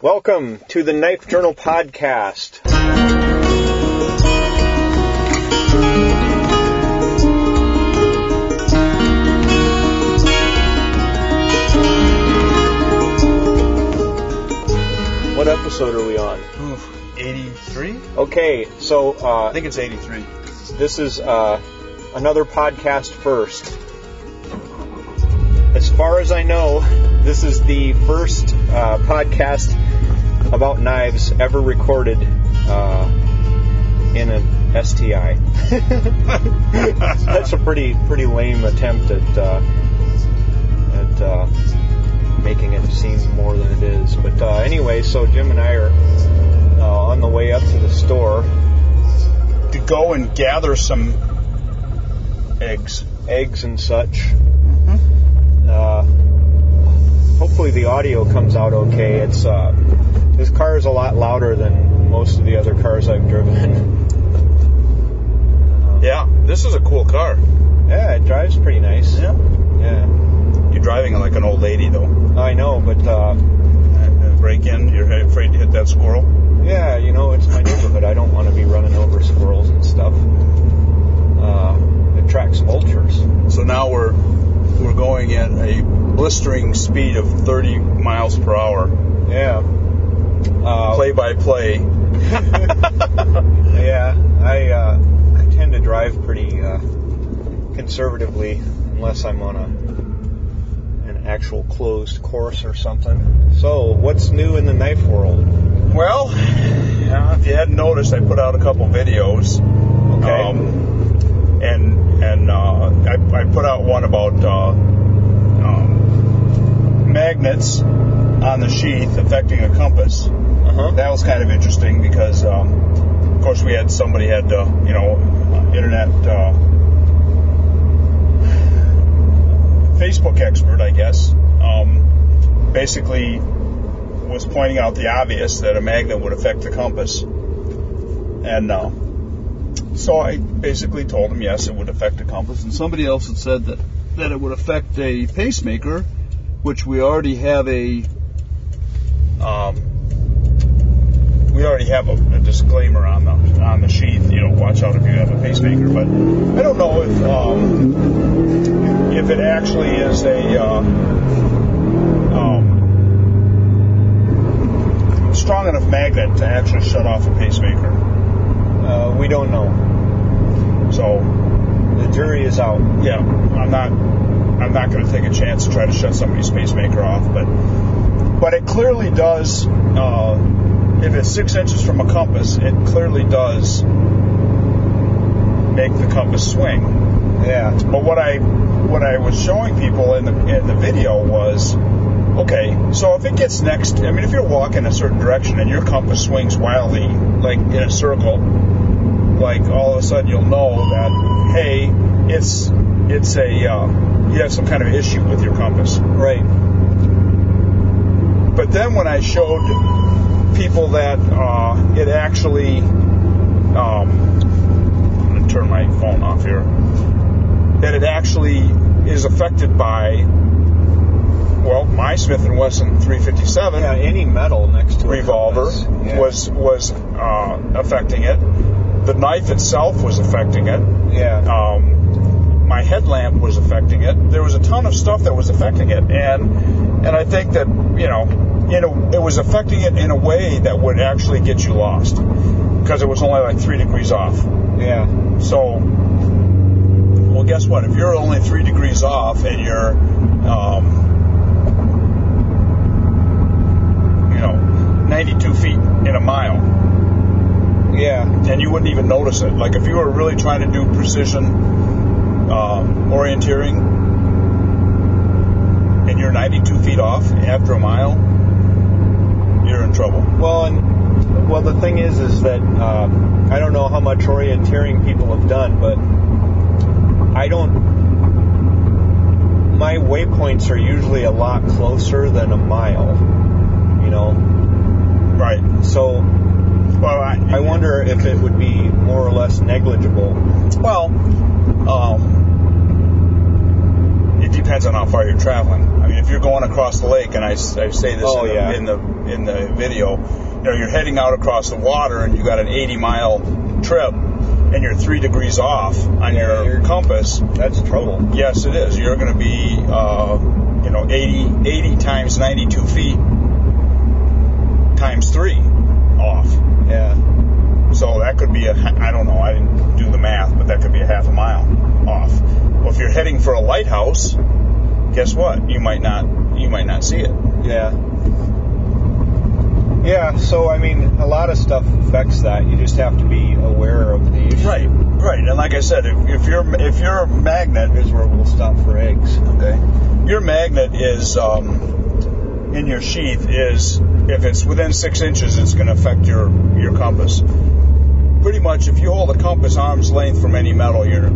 Welcome to the Knife Journal podcast. What episode are we on? Oof, 83? Okay, so I uh, think it's 83. this is uh, another podcast first. As far as I know, this is the first uh, podcast about knives ever recorded uh, in an STI. That's a pretty pretty lame attempt at uh, at uh, making it seem more than it is. But uh, anyway, so Jim and I are uh, on the way up to the store. To go and gather some eggs. eggs and such. Uh, hopefully the audio comes out okay. It's uh, this car is a lot louder than most of the other cars I've driven. Yeah, this is a cool car. yeah, it drives pretty nice. Yeah. Yeah, You're driving it like an old lady, though. I know, but uh, Uh, Break in, you're afraid to hit that squirrel. yeah, you know, it's my neighborhood. I don't want to be running over squirrels and stuff. Uh, it attracts vultures. So now we're we're going at a blistering speed of 30 miles per hour. Yeah. Uh, Play by play. Yeah, I uh, I tend to drive pretty uh, conservatively unless I'm on a an actual closed course or something. So, what's new in the knife world? Well, yeah, if you hadn't noticed, I put out a couple videos. Okay. Um, and and uh, I, I put out one about uh, um, magnets on the sheath affecting a compass. Uh huh. That was kind of interesting because, um, of course, we had somebody had uh, you know internet uh, Facebook expert, I guess, um, basically was pointing out the obvious that a magnet would affect the compass, and uh, so I basically told him yes, it would affect the compass, and somebody else had said that that it would affect a pacemaker, which we already have a um, we already have a, a disclaimer on the on the sheath. You know, watch out if you have a pacemaker. But I don't know if um, if it actually is a uh, um, strong enough magnet to actually shut off a pacemaker. Uh, we don't know. So The jury is out. yeah, I'm not I'm not going to take a chance to try to shut somebody's pacemaker off, but but it clearly does. Uh, if it's six inches from a compass, it clearly does make the compass swing. Yeah. But what I what I was showing people in the in the video was okay. So if it gets next, I mean, if you're walking a certain direction and your compass swings wildly, like in a circle, like all of a sudden you'll know that hey, it's it's a uh, you have some kind of issue with your compass. Right. But then when I showed people that uh, it actually, um, I'm going to turn my phone off here, that it actually is affected by, well, my Smith & Wesson 357 Yeah. Any metal next to revolver. Yeah. was was uh, affecting it. The knife itself was affecting it. Yeah. Um, my headlamp was affecting it. There was a ton of stuff that was affecting it, and and I think that you know, you know, it was affecting it in a way that would actually get you lost because it was only like three degrees off. Yeah. So, well, guess what? If you're only three degrees off and you're, um, you know, 92 feet in a mile, Yeah. and you wouldn't even notice it. Like if you were really trying to do precision um, orienteering, and you're 92 feet off after a mile, you're in trouble. Well, and well, the thing is, is that uh, I don't know how much orienteering people have done, but I don't. My waypoints are usually a lot closer than a mile. You know, Right. so Well, I, I wonder if it would be more or less negligible. Well, um, it depends on how far you're traveling. I mean, if you're going across the lake, and I say this Oh, in, the, yeah. in the in the video, you know, you're heading out across the water, and you got an 80 mile trip, and you're three degrees off on Yeah, your compass. That's trouble. Yes, it is. You're going to be, uh, you know, 80 80 times 92 feet times three off. Yeah. So that could be a, I don't know, I didn't do the math, but that could be a half a mile off. Well, if you're heading for a lighthouse, guess what? You might not, you might not see it. Yeah. Yeah, so I mean, a lot of stuff affects that. You just have to be aware of the issue. Right, right. And like I said, if, if your if your magnet, Here's where we'll stop for eggs. okay, your magnet is um, in your sheath is if it's within six inches, it's going to affect your your compass. Pretty much, if you hold a compass arm's length from any metal, you're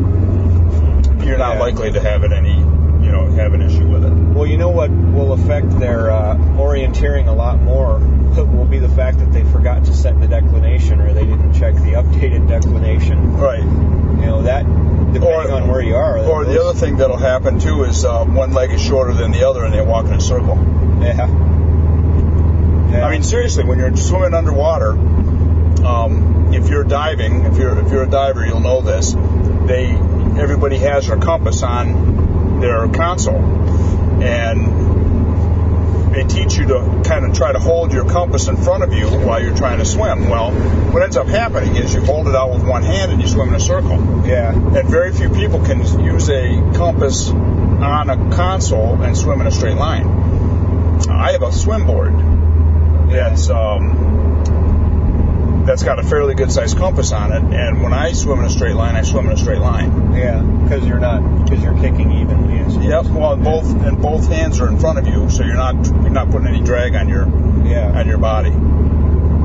you're not Yeah. likely to have it any, you know, have an issue with it. Well, you know what will affect their uh, orienteering a lot more will be the fact that they forgot to set the declination or they didn't check the updated declination. Right. You know, that, depending Or- on where you are. Or the other thing that'll happen too is uh, one leg is shorter than the other, and they walk in a circle. Yeah. yeah. I mean, seriously, when you're swimming underwater, um, if you're diving, if you're if you're a diver, you'll know this. They everybody has their compass on their console, and they teach you to kind of try to hold your compass in front of you while you're trying to swim. Well, what ends up happening is you hold it out with one hand and you swim in a circle. yeah. And very few people can use a compass on a console and swim in a straight line. I have a swim board that's um, that's got a fairly good sized compass on it, and when I swim in a straight line, I swim in a straight line. Yeah, because you're not because you're kicking evenly. Yep. Well, both and both hands are in front of you, so you're not you're not putting any drag on your Yeah. on your body.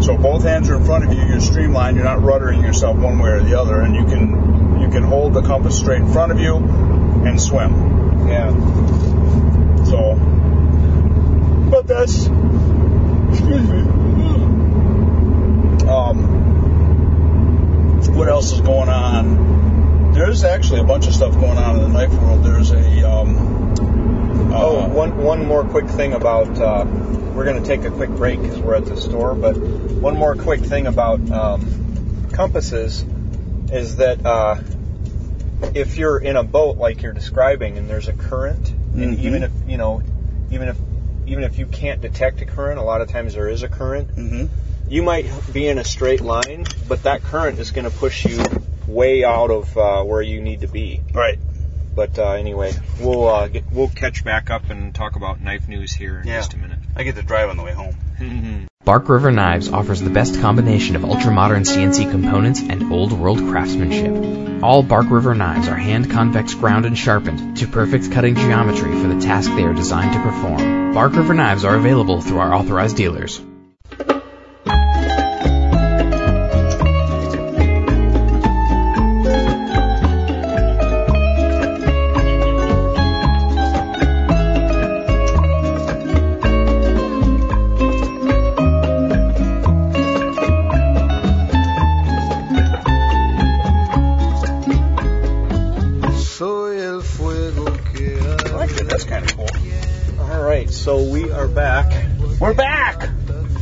So both hands are in front of you. You're streamlined. You're not ruddering yourself one way or the other, and you can you can hold the compass straight in front of you and swim. Yeah. So, but that's excuse me. Um, what else is going on? There's actually a bunch of stuff going on in the knife world. There's a um, Oh, uh, one one more quick thing about uh, we're going to take a quick break because we're at the store. But one more quick thing about um, compasses is that uh, if you're in a boat like you're describing and there's a current, and Mhm. even if you know, even if even if you can't detect a current, a lot of times there is a current. mhm. You might be in a straight line, but that current is going to push you way out of uh, where you need to be. Right. But uh, anyway, we'll uh, get, we'll catch back up and talk about knife news here in Yeah. just a minute. I get to drive on the way home. Bark River Knives offers the best combination of ultra-modern CNC components and old-world craftsmanship. All Bark River knives are hand convex ground and sharpened to perfect cutting geometry for the task they are designed to perform. Bark River knives are available through our authorized dealers. Back. We're back.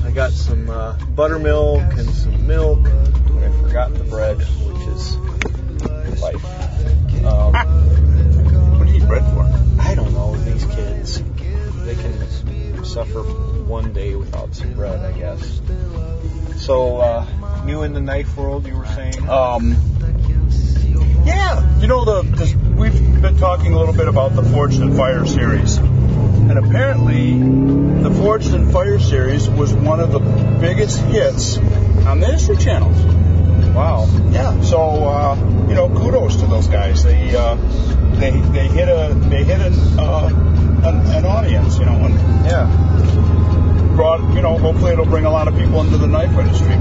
I got some uh, buttermilk and some milk. but I forgot the bread, which is life. Um, What do you eat bread for? I don't know these kids. They can suffer one day without some bread, I guess. So, uh, new in the knife world, you were saying? Um, yeah, you know the, the we've been talking a little bit about the Forged in Fire series, and apparently the Forged in Fire series was one of the biggest hits on the History Channel. wow. Yeah, so uh, you know, kudos to those guys. They uh, they they hit a they hit an, uh, an an audience, you know, and Yeah. brought you know hopefully it'll bring a lot of people into the knife industry.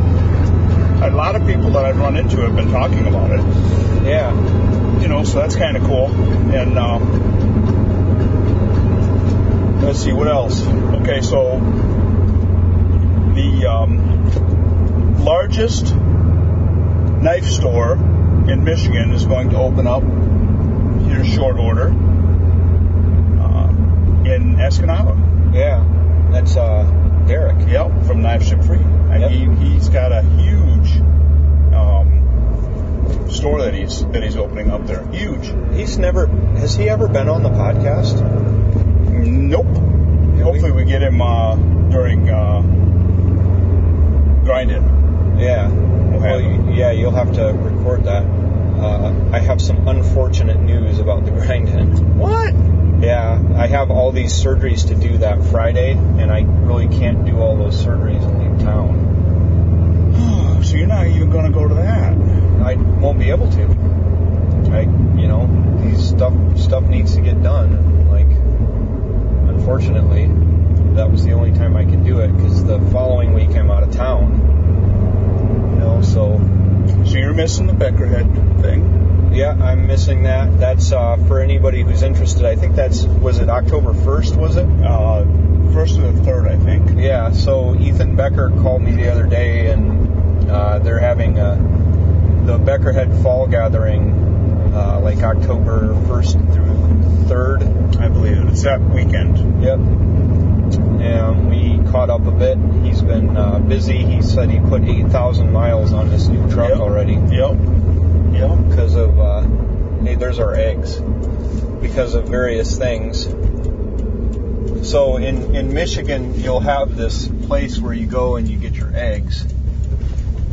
A lot of people that I've run into have been talking about it. Yeah. you know, so that's kind of cool. And um, let's see what else. Okay, so the um, largest knife store in Michigan is going to open up here short order. in Escanaba. Yeah, that's uh, Derek. Yep, from Knives Ship Free. And Yep. he, he's got a huge um, store that he's that he's opening up there. Huge. He's never has he ever been on the podcast? Nope. Hopefully we get him uh, during uh, Grind In. Yeah. We'll Well, you, yeah, you'll have to record that. Uh, I have some unfortunate news about the Grind In. What? Yeah, I have all these surgeries to do that Friday, and I really can't do all those surgeries and leave town. so you're not even going to go to that? I won't be able to. I, you know, these stuff stuff needs to get done. Like, unfortunately, that was the only time I could do it because the following week I'm out of town. You know, so So you're missing the Beckerhead thing. yeah, I'm missing that. That's uh, for anybody who's interested. I think that's was it October 1st, was it? Uh, first or the third, I think. Yeah, so Ethan Becker called me the other day, and uh, they're having uh the Beckerhead Fall Gathering, uh, like October 1st through 3rd. I believe it. It's that weekend. Yep. And we caught up a bit. He's been uh, busy. He said he put 8,000 miles on this new truck Yep. already Yep. Yep. because of, uh, hey, there's our eggs, because of various things. So in, in Michigan, you'll have this place where you go and you get your eggs.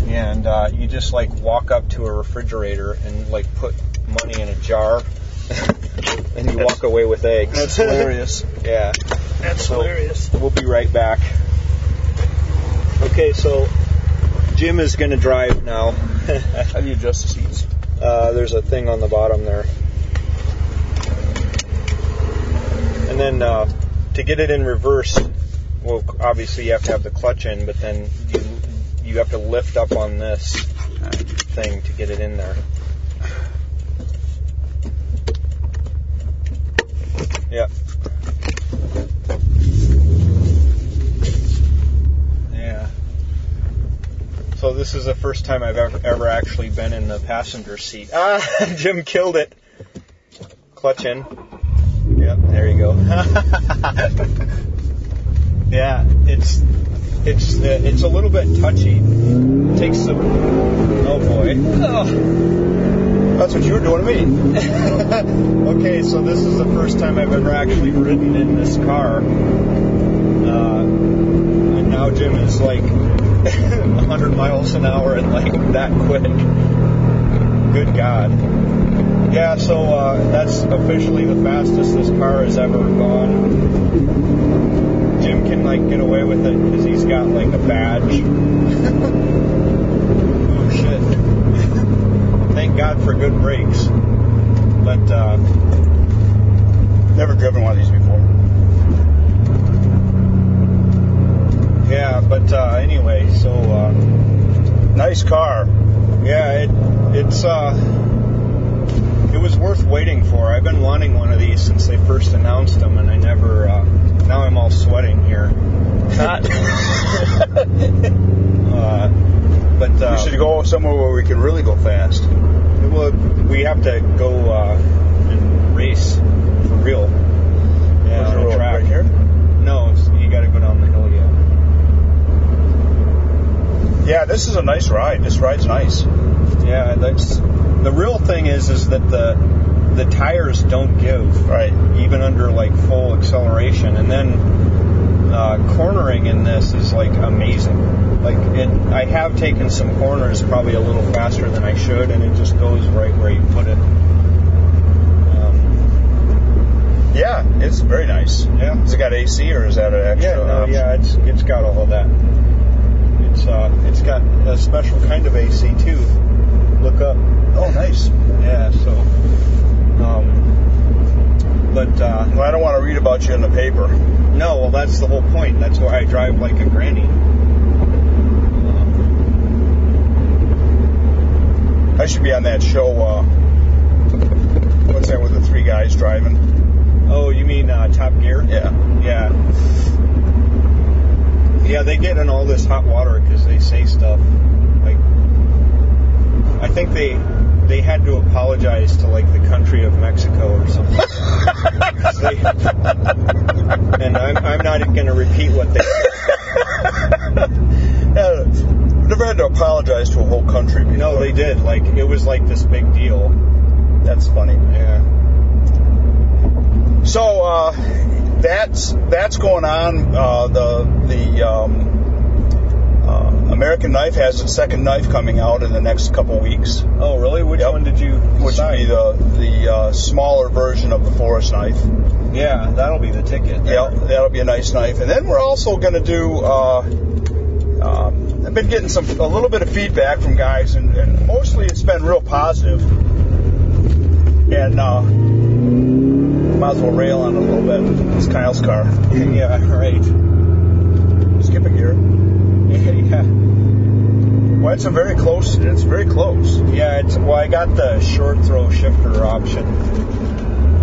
And uh, you just like walk up to a refrigerator and like put money in a jar and you walk away with eggs. That's hilarious. yeah. That's So- hilarious. We'll be right back. Okay, so Jim is going to drive now. How do you adjust the seats? Uh, there's a thing on the bottom there. And then uh, to get it in reverse, well, obviously you have to have the clutch in, but then you you have to lift up on this thing to get it in there. Yeah. So this is the first time I've ever, ever actually been in the passenger seat. Ah, Jim killed it. Clutch in. Yep, there you go. yeah, it's it's uh, it's a little bit touchy. It takes some. Oh boy. That's what you were doing to me. okay, so this is the first time I've ever actually ridden in this car. Uh, and now Jim is like 100 miles an hour and like that quick. Good God. Yeah, so uh, that's officially the fastest this car has ever gone. Jim can like get away with it because he's got like a badge. shit. Thank God for good brakes. But uh, Never driven one of these before. yeah, but uh, anyway, so uh, Nice car. yeah, it it's uh, it was worth waiting for. I've been wanting one of these since they first announced them, and I never. Uh, now I'm all sweating here. Not. uh, but uh, we should go somewhere where we can really go fast. Well, we have to go uh, and race for real. Yeah, on the a track. Right here? No, you got to go down the hill. Yeah. Yeah, this is a nice ride. This ride's nice. Yeah, that's the real thing is is that the the tires don't give Right. even under like full acceleration, and then uh, cornering in this is like amazing. Like it, I have taken some corners probably a little faster than I should, and it just goes right where you put it. Um, Yeah, it's very nice. yeah. Has it got AC or is that an extra? Yeah, no, option? yeah, it's it's got all of that. It's uh, it's got a special kind of AC too. Look up. Oh, nice. Yeah, so. Um, but uh, Well, I don't want to read about you in the paper. No, well, that's the whole point. That's why I drive like a granny. I should be on that show. Uh, what's that with the three guys driving? Oh, you mean uh, Top Gear? Yeah. Yeah. Yeah, they get in all this hot water because they say stuff like. I think they they had to apologize to like the country of Mexico or something. they- and I'm, I'm not going to repeat what they. Yeah, never had to apologize to a whole country. Before. No, they did. Like it was like this big deal. That's funny. Yeah. So uh, that's that's going on. Uh, the the um, uh, American Knife has its second knife coming out in the next couple weeks, Oh, really? Which Yep. one did you? which would be the the uh, smaller version of the Forest knife. Yeah, that'll be the ticket. Yeah, that'll be a nice knife. And then we're also going to do. Uh, um, I've been getting some a little bit of feedback from guys, and, and mostly it's been real positive. And uh, might as well rail on it a little bit. It's Kyle's car. Yeah. Right. Skip a gear. Well, it's a very close. It's very close. Yeah, it's well. I got the short throw shifter option.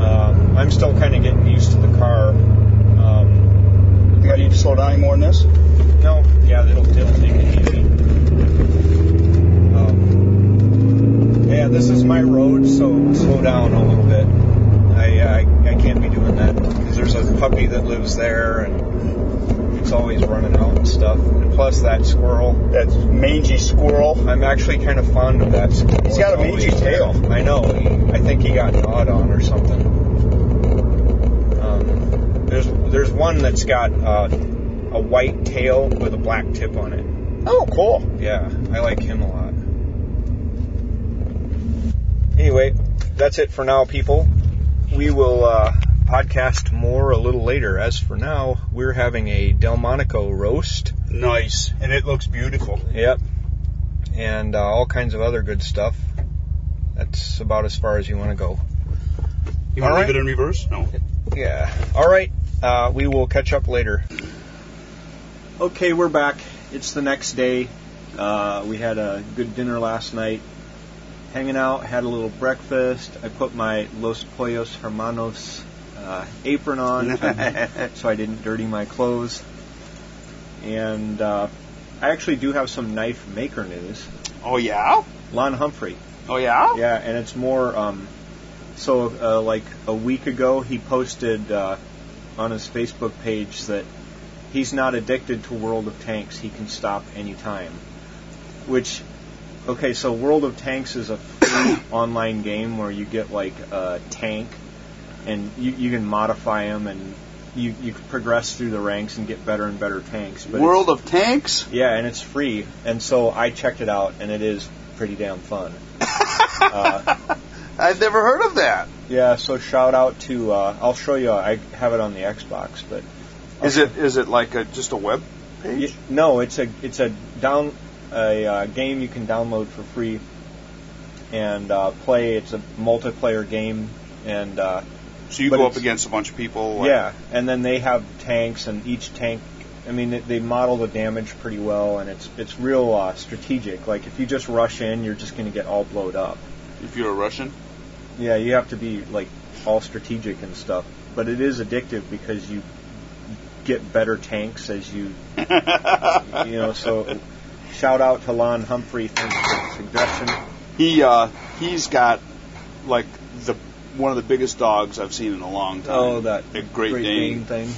Um, I'm still kind of getting used to the car. Um, You got need to slow down any more than this? no, yeah, it'll, it'll take it easy. Um, yeah, this is my road, so slow down a little bit. I I, I can't be doing that because there's a puppy that lives there, and it's always running out and stuff. And plus, that squirrel. That mangy squirrel. I'm actually kind of fond of that squirrel. He's got a mangy tail. I know. I think he got gnawed on or something. Um, there's there's one that's got uh, a white tail with a black tip on it. Oh, cool. Yeah, I like him a lot. Anyway, that's it for now, people. We will uh, podcast more a little later. As for now, we're having a Delmonico roast. Nice, and it looks beautiful. Yep. And uh, all kinds of other good stuff. That's about as far as you want to go. You want to right. leave it in reverse? No. Yeah. All right. Uh, we will catch up later. Okay, we're back. It's the next day. Uh, we had a good dinner last night. Hanging out, had a little breakfast. I put my Los Pollos Hermanos uh, apron on so I didn't dirty my clothes. And uh, I actually do have some knife maker news. Oh yeah. Lon Humphrey. Oh yeah. Yeah, and it's more. Um, so, uh, like a week ago, he posted uh, on his Facebook page that he's not addicted to World of Tanks. He can stop anytime. Which, okay, so World of Tanks is a free online game where you get like a tank, and you, you can modify them and you you can progress through the ranks and get better and better tanks. But World of Tanks. yeah, and it's free. And so I checked it out, and it is pretty damn fun. uh, I've never heard of that. yeah, so shout out to. Uh, I'll show you. I have it on the Xbox, but Is it is it like a, just a web page? y- no, it's a it's a down a uh, game you can download for free and uh, play. It's a multiplayer game, and uh, So you But go up against a bunch of people. like- yeah, and then they have tanks, and each tank. I mean, they- they model the damage pretty well, and it's it's real uh, strategic. Like if you just rush in, you're just going to get all blowed up. If you're a Russian. Yeah, you have to be like all strategic and stuff. But it is addictive because you get better tanks as you you know. So shout out to Lon Humphrey. Thanks for the suggestion. he uh, he's got like the one of the biggest dogs I've seen in a long time. Oh, that a Great, Dane. thing.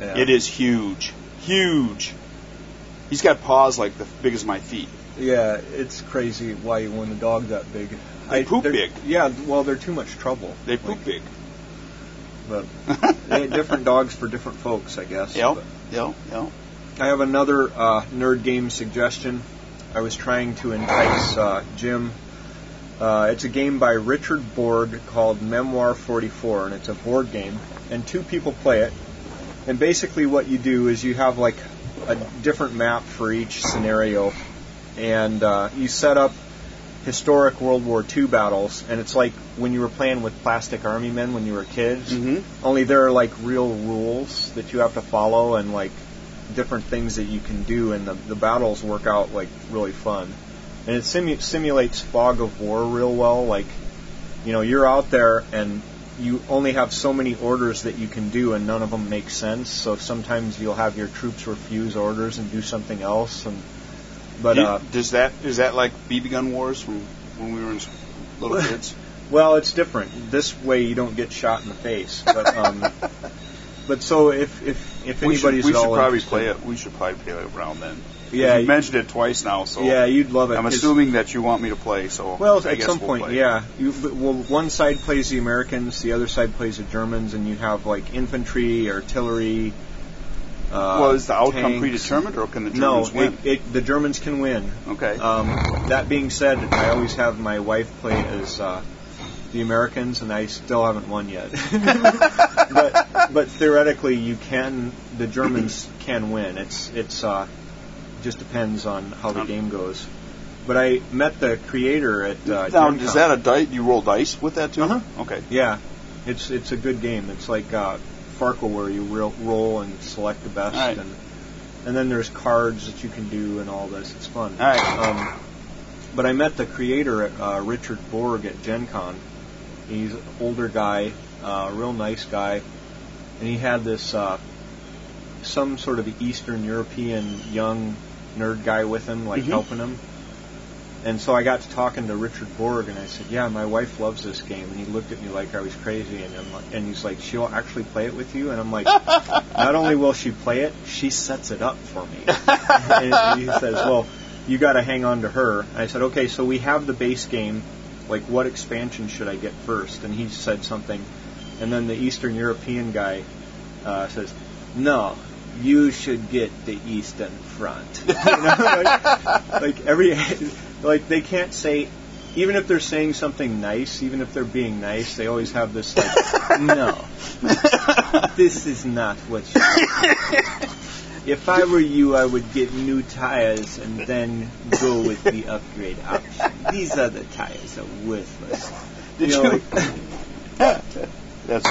Yeah. It is huge, huge. He's got paws like the big as my feet. Yeah, it's crazy why you want a dog that big. They poop big. Yeah, well, they're too much trouble. They poop big. But they different dogs for different folks, I guess. Yep, yep, yep. I have another uh, nerd game suggestion. I was trying to entice uh, Jim. Uh, it's a game by Richard Borg called Memoir 44, and it's a board game, and two people play it. And basically, what you do is you have like a different map for each scenario, and uh, you set up historic World War II battles, and it's like when you were playing with Plastic Army Men when you were kids. Mhm. Only there are like real rules that you have to follow, and like different things that you can do, and the, the battles work out like really fun. And it simu- simulates fog of war real well. Like, you know, you're out there and you only have so many orders that you can do, and none of them make sense. So sometimes you'll have your troops refuse orders and do something else. And but uh, does that is that like BB gun wars from when we were little kids. Well, it's different. This way, you don't get shot in the face. But, um, but so if if if we should, anybody's we should probably play it. We should probably play it around then. Yeah, you mentioned it twice now, so yeah, you'd love it. I'm assuming that you want me to play. So Well, I at some we'll point, play. yeah. You, well, one side plays the Americans, the other side plays the Germans, and you have like infantry, artillery. Uh, well, is the outcome tanks. predetermined, or can the No, Germans win? it, it, the Germans can win. okay. Um, that being said, I always have my wife play as uh, the Americans, and I still haven't won yet. but but theoretically, you can. The Germans can win. It's it's uh, just depends on how the Um, game goes. But I met the creator at uh, now, is that a dice? You roll dice with that too? Uh-huh. Okay. Yeah, it's it's a good game. It's like uh, Farkle where you ro- roll and select the best, All right. and and then there's cards that you can do and all this. It's fun. All right. Um, but I met the creator, uh, Richard Borg, at Gen Con. He's an older guy, uh, real nice guy, and he had this uh, some sort of Eastern European young nerd guy with him, like Mhm. helping him. And so I got to talking to Richard Borg, and I said, "Yeah, my wife loves this game." And he looked at me like I was crazy, and I'm like, and he's like, "She'll actually play it with you?" And I'm like, "Not only will she play it, she sets it up for me." and he says, "Well, you got to hang on to her." And I said, "Okay, so we have the base game. Like, what expansion should I get first? And he said something, and then the Eastern European guy uh, says, "No." You should get the Eastern Front. You know, like, like every, like they can't say, even if they're saying something nice, even if they're being nice, they always have this like, no, this is not what you. If I were you, I would get new tires and then go with the upgrade option. These other tires are worthless. Did know, you? like- That's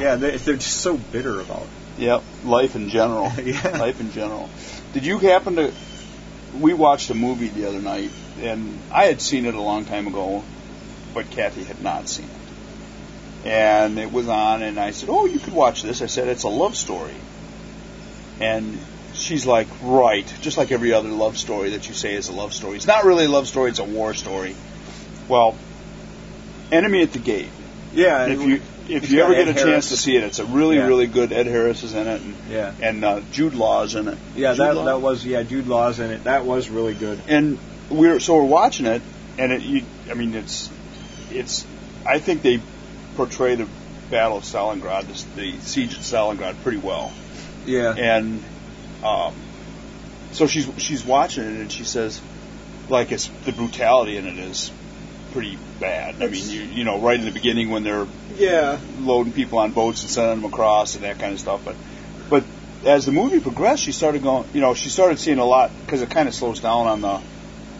yeah, they're, they're just so bitter about it. Yep. Life in general. Yeah. Life in general. Did you happen to? We watched a movie the other night, and I had seen it a long time ago, but Kathy had not seen it. And it was on, and I said, "Oh, you could watch this." I said, "It's a love story," and she's like, "Right," just like every other love story that you say is a love story. It's not really a love story; it's a war story. Well, Enemy at the Gate. Yeah, And If you if it's you ever get a Harris. chance to see it, it's a really Yeah. really good. Ed Harris is in it, and yeah, and uh, Jude Law's in it. yeah, Jude that Law? that was yeah, Jude Law's in it. That was really good. and we're so we're watching it, and it, you, I mean, it's it's. I think they portray the Battle of Stalingrad, the, the siege of Stalingrad, pretty well. Yeah, And um, so she's she's watching it, and she says, like, it's the brutality in it is pretty bad. I mean, you you know, right in the beginning when they're yeah, loading people on boats and sending them across and that kind of stuff. But but as the movie progressed, she started going. You know, she started seeing a lot because it kind of slows down on the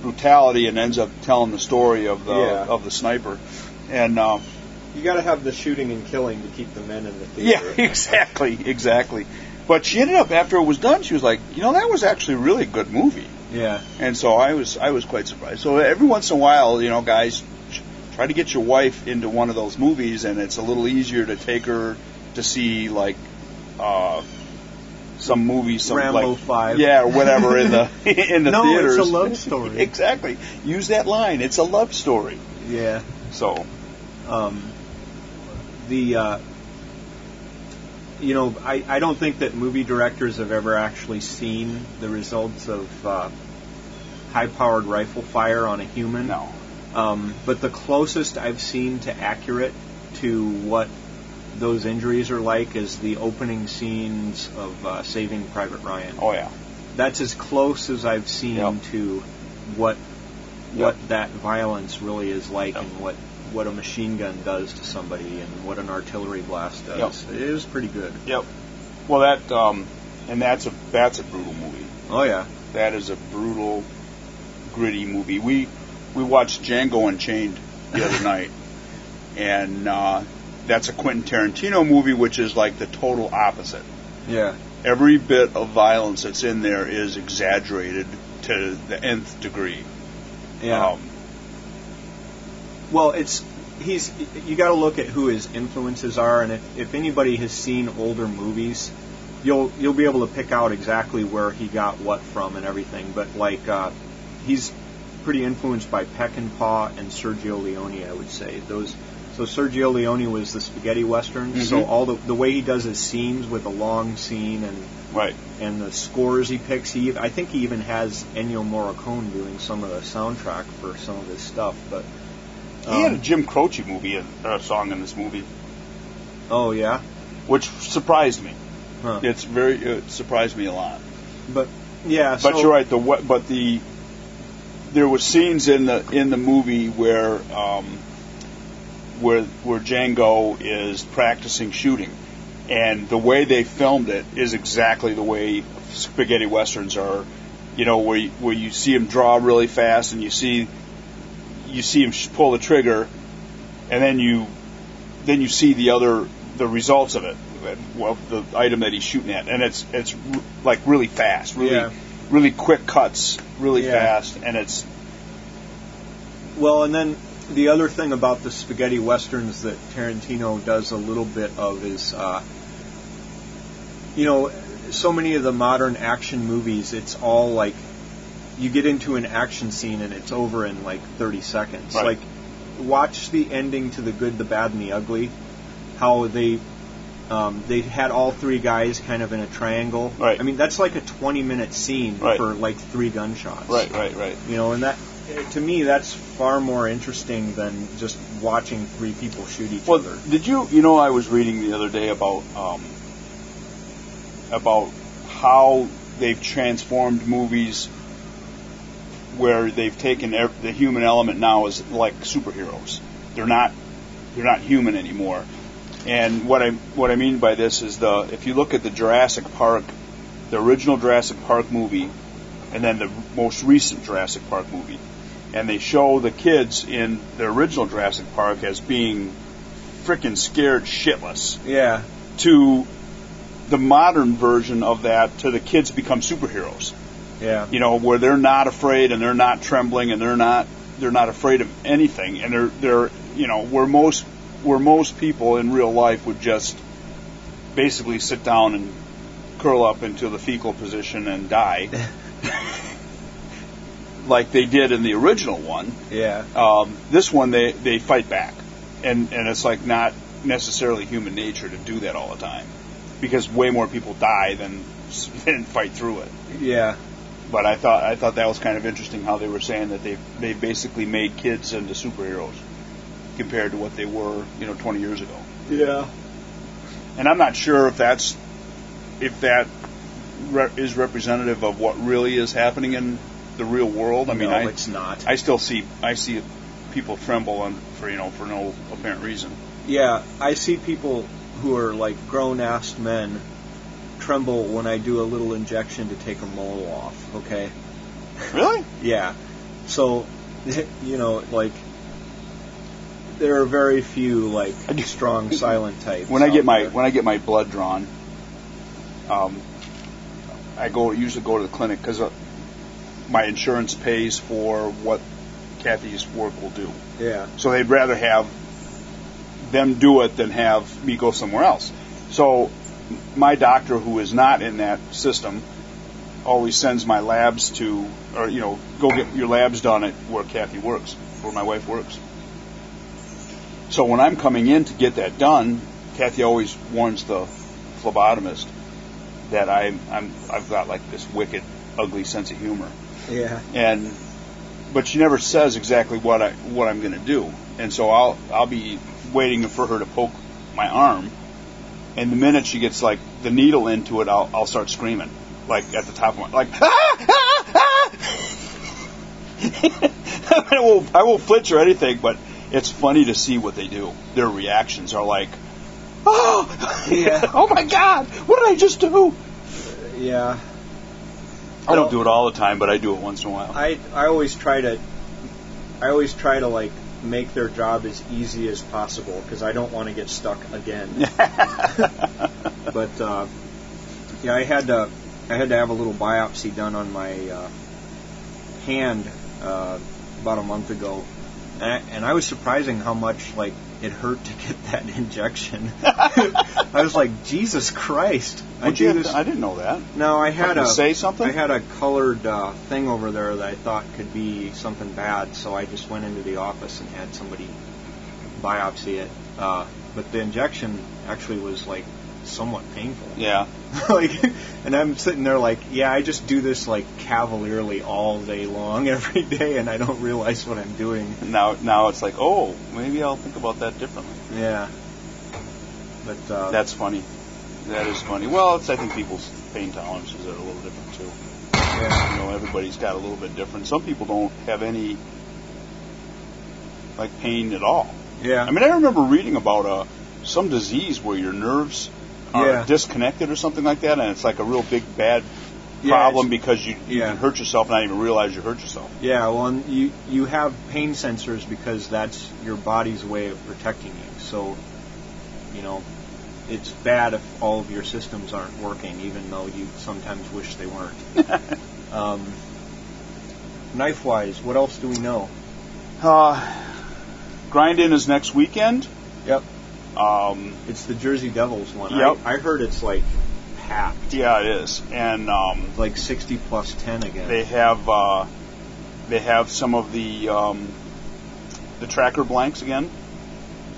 brutality and ends up telling the story of the Yeah. of the sniper. And uh, you got to have the shooting and killing to keep the men in the theater. yeah, exactly, exactly. But she ended up after it was done, she was like, you know, that was actually a really good movie. Yeah, And so I was I was quite surprised. So every once in a while, you know, guys try to get your wife into one of those movies, and it's a little easier to take her to see like uh, some movie, some Rambo like 5. yeah, or whatever in the in the No, it's a theaters. love story. exactly. Use that line. It's a love story. yeah. So um, the uh, you know I, I don't think that movie directors have ever actually seen the results of uh, high powered rifle fire on a human. no, Um, but the closest I've seen to accurate to what those injuries are like is the opening scenes of uh, Saving Private Ryan. oh yeah, That's as close as I've seen Yep. to what Yep. what that violence really is like Yep. and what what a machine gun does to somebody and what an artillery blast does. It is pretty good. yep. Well, that um, and that's a that's a brutal movie. Oh yeah. That is a brutal, gritty movie. We we watched Django Unchained the other night, and uh, that's a Quentin Tarantino movie, which is like the total opposite. Yeah. Every bit of violence that's in there is exaggerated to the nth degree. Yeah. Um, Well, it's he's you got to look at who his influences are, and if, if anybody has seen older movies, you'll you'll be able to pick out exactly where he got what from and everything. But like uh, he's pretty influenced by Peckinpah and Sergio Leone. I would say those. So Sergio Leone was the spaghetti western. So Mhm. all the the way he does his scenes with a long scene and Right. and the scores he picks. He I think he even has Ennio Morricone doing some of the soundtrack for some of his stuff. But He had a um, Jim Croce movie, a, a song in this movie, oh yeah, which surprised me. huh. It's very it surprised me a lot. but yeah. But so, you're right. The? But the there were scenes in the in the movie where um, where where Django is practicing shooting, and the way they filmed it is exactly the way spaghetti westerns are. You know, where you, where you see him draw really fast, and you see you see him pull the trigger, and then you then you see the other the results of it, well, the item that he's shooting at, and it's it's like really fast, really Yeah. really quick cuts, really Yeah. fast, and it's Well, and then the other thing about the spaghetti westerns that Tarantino does a little bit of is, uh, you know, so many of the modern action movies, it's all like you get into an action scene and it's over in like 30 seconds. Right. Like, watch the ending to The Good, the Bad, and the Ugly. How they um, they had all three guys kind of in a triangle. Right. I mean, that's like a 20 minute scene Right. for like three gunshots. right, right, right. You know, and that to me that's far more interesting than just watching three people shoot each Well, other. did you you know I was reading the other day about um, about how they've transformed movies where they've taken the human element now is like superheroes. They're not they're not human anymore. And what I what I mean by this is the if you look at the Jurassic Park, the original Jurassic Park movie, and then the most recent Jurassic Park movie, and they show the kids in the original Jurassic Park as being freaking scared shitless Yeah, to the modern version of that to the kids become superheroes yeah, you know where they're not afraid and they're not trembling and they're not they're not afraid of anything. And they're they're you know where most where most people in real life would just basically sit down and curl up into the fecal position and die. Like they did in the original one. Yeah, um, this one they they fight back, and and it's like not necessarily human nature to do that all the time, because way more people die than than fight through it. yeah, But I thought I thought that was kind of interesting how they were saying that they they basically made kids into superheroes compared to what they were you know 20 years ago. yeah. And I'm not sure if that's if that re- is representative of what really is happening in the real world. I mean, no, I it's not. I still see I see people tremble on, for you know for no apparent reason. yeah, I see people who are like grown-ass men tremble when I do a little injection to take a mole off. Okay. Really? Yeah. So, you know, like there are very few like strong silent types. When I get my there. when I get my blood drawn, um, I go usually go to the clinic because uh, my insurance pays for what Kathy's work will do. yeah, So they'd rather have them do it than have me go somewhere else. So my doctor, who is not in that system, always sends my labs to, or you know, go get your labs done at where Kathy works, where my wife works. So when I'm coming in to get that done, Kathy always warns the phlebotomist that I'm, I'm I've got like this wicked, ugly sense of humor. Yeah, and but she never says exactly what I what I'm going to do, and so I'll I'll be waiting for her to poke my arm, and the minute she gets like the needle into it, I'll I'll start screaming like at the top of my like ah ah ah. I will I will flinch or anything, but it's funny to see what they do. Their reactions are like, oh Yeah. oh my god, what did I just do? yeah. I don't do it all the time, but I do it once in a while. I I always try to I always try to like make their job as easy as possible because I don't want to get stuck again. but uh, yeah, I had to I had to have a little biopsy done on my uh, hand uh, about a month ago, and I, and I was surprising how much like it hurt to get that injection. I was like, Jesus Christ! I do this. to- I didn't know that. no, I had a say something? I had a colored uh, thing over there that I thought could be something bad, so I just went into the office and had somebody biopsy it. Uh, but the injection actually was like somewhat painful. Yeah. like, and I'm sitting there like, yeah, I just do this like cavalierly all day long, every day, and I don't realize what I'm doing. Now, now it's like, oh, maybe I'll think about that differently. Yeah. But uh, That's funny. That is funny. Well, it's I think people's pain tolerances are a little different too. yeah, You know, everybody's got a little bit different. Some people don't have any like pain at all. yeah, I mean, I remember reading about uh, some disease where your nerves are Yeah. disconnected or something like that, and it's like a real big bad problem it's- because you, you yeah. can hurt yourself and not even realize you hurt yourself. yeah. Well, and you you have pain sensors because that's your body's way of protecting you. So, you know, it's bad if all of your systems aren't working, even though you sometimes wish they weren't. um, knife wise, what else do we know? Uh, Grind In is next weekend. Yep. Um, It's the Jerzee Devils one. Yep. I, I heard it's like packed, yeah, it is, and um, like 60 plus 10 again. they have uh, they have some of the um, the tracker blanks again.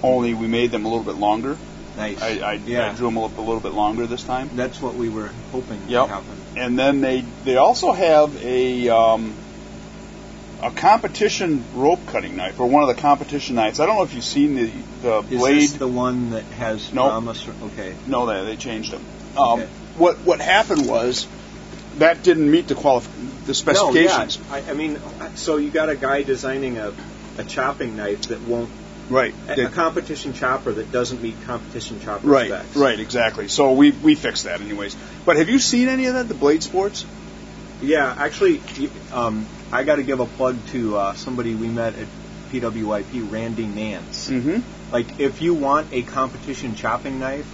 Only we made them a little bit longer. nice. I, I, yeah. I drew them a little, a little bit longer this time. That's what we were hoping Yep. to happen. And then they they also have a um, a competition rope cutting knife or one of the competition knives. I don't know if you've seen the the Is blade. this the one that has. Ramos? Okay. no, they they changed them. Um, Okay. What what happened was that didn't meet the qualif- the specifications. No, yeah. I, I mean, so you got a guy designing a, a chopping knife that won't Right. a, a competition chopper that doesn't meet competition chopper right. specs. Right. Exactly. So we we fixed that anyways. But have you seen any of that? The blade sports? Yeah, actually, um, I got to give a plug to uh, somebody we met at PWIP, Randy Nance. Mm-hmm. Like, if you want a competition chopping knife,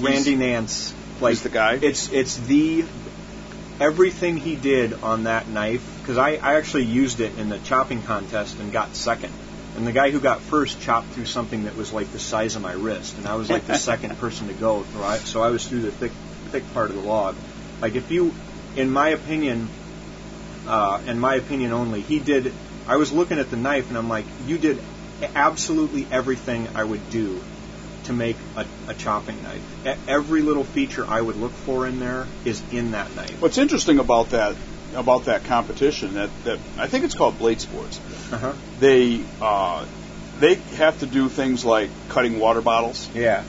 Randy Nance, like the guy? It's it's the everything he did on that knife because I, I actually used it in the chopping contest and got second. And the guy who got first chopped through something that was like the size of my wrist, and I was like the second person to go. So I, so I was through the thick thick part of the log. Like if you, in my opinion, uh, in my opinion only, he did. I was looking at the knife and I'm like, you did absolutely everything I would do to make a, a chopping knife. Every little feature I would look for in there is in that knife. What's interesting about that about that competition that, that I think it's called Blade Sports. Uh-huh. They uh, they have to do things like cutting water bottles, Yeah,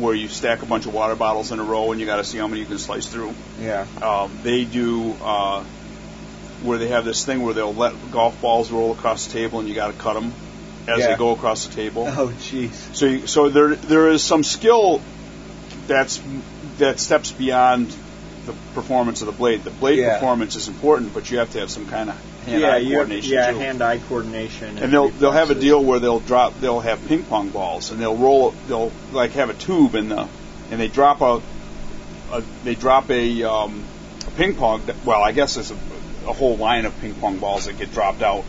where you stack a bunch of water bottles in a row and you got to see how many you can slice through. yeah, Um, they do uh, where they have this thing where they'll let golf balls roll across the table and you got to cut them as Yeah. they go across the table. Oh, jeez. So you, so there there is some skill that's that steps beyond the performance of the blade. The blade Yeah. performance is important, but you have to have some kind of hand-eye you have, coordination yeah, too. hand-eye coordination. and they'll they'll have a deal where they'll drop they'll have ping pong balls and they'll roll they'll like have a tube in the and they drop a, a they drop a, um, a ping pong well I guess there's a, a whole line of ping pong balls that get dropped out